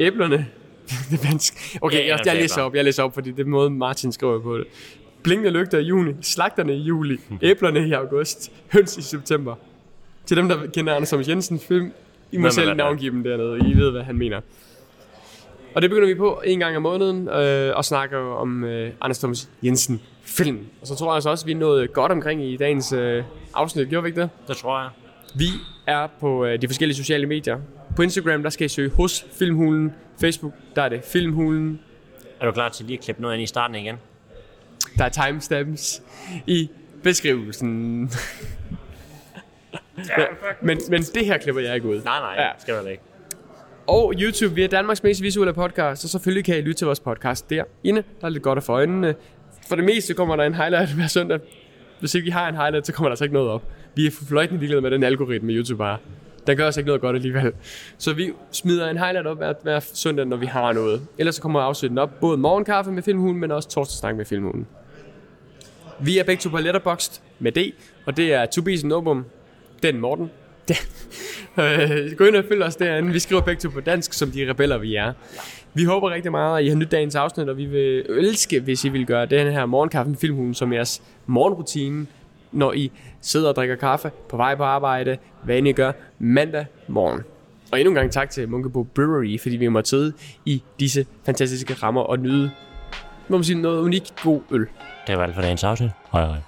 æblerne. det er vansk. Okay, jeg, jeg læser op, jeg læser op, fordi det er måden Martin skriver på det. Blinkende lygter i juni, slagterne i juli, æblerne i august, høns i september. Til dem, der kender Anders Thomas Jensen film, I må selv navngive dem dernede. I ved, hvad han mener. Og det begynder vi på en gang om måneden, øh, og snakker om øh, Anders Thomas Jensen film. Og så tror jeg altså også, at vi er nået godt omkring i dagens øh, afsnit. Gjorde vi ikke det? Det tror jeg. Vi er på øh, de forskellige sociale medier. På Instagram, der skal I søge hos Filmhulen. Facebook, der er det Filmhulen. Er du klar til lige at klippe noget ind i starten igen? Der er timestamps i beskrivelsen. ja, men, men det her klipper jeg ikke ud. Nej, nej, Ja. skal du ikke. Og YouTube, vi er Danmarks mest visuelle podcast, og selvfølgelig kan I lytte til vores podcast derinde. Der er lidt godt at få øjnene. For det meste kommer der en highlight hver søndag. Hvis ikke vi har en highlight, så kommer der altså ikke noget op. Vi er fløjtende ligeglade med den algoritme, YouTube har. Den gør os ikke noget godt alligevel. Så vi smider en highlight op hver, hver søndag, når vi har noget. Ellers så kommer afsnitten op både morgenkaffe med Filmhulen, men også torsdagsnak med Filmhulen. Vi er begge to på Letterboxd med D, og det er Tobias Nobum, den Morten. Øh, Gå ind og følg os derinde. Vi skriver begge to på dansk, som de rebeller vi er. Vi håber rigtig meget, at I har nyt dagens afsnit, og vi vil elske, hvis I vil gøre den her morgenkaffe med Filmhulen som jeres morgenrutine, når I sidder og drikker kaffe på vej på arbejde, hvad end I gør mandag morgen. Og endnu en gang tak til Munkebo Brewery, fordi vi må sidde i disse fantastiske rammer og nyde må man sige, noget unikt god øl. Det var alt for dagens afsnit. Hej hej.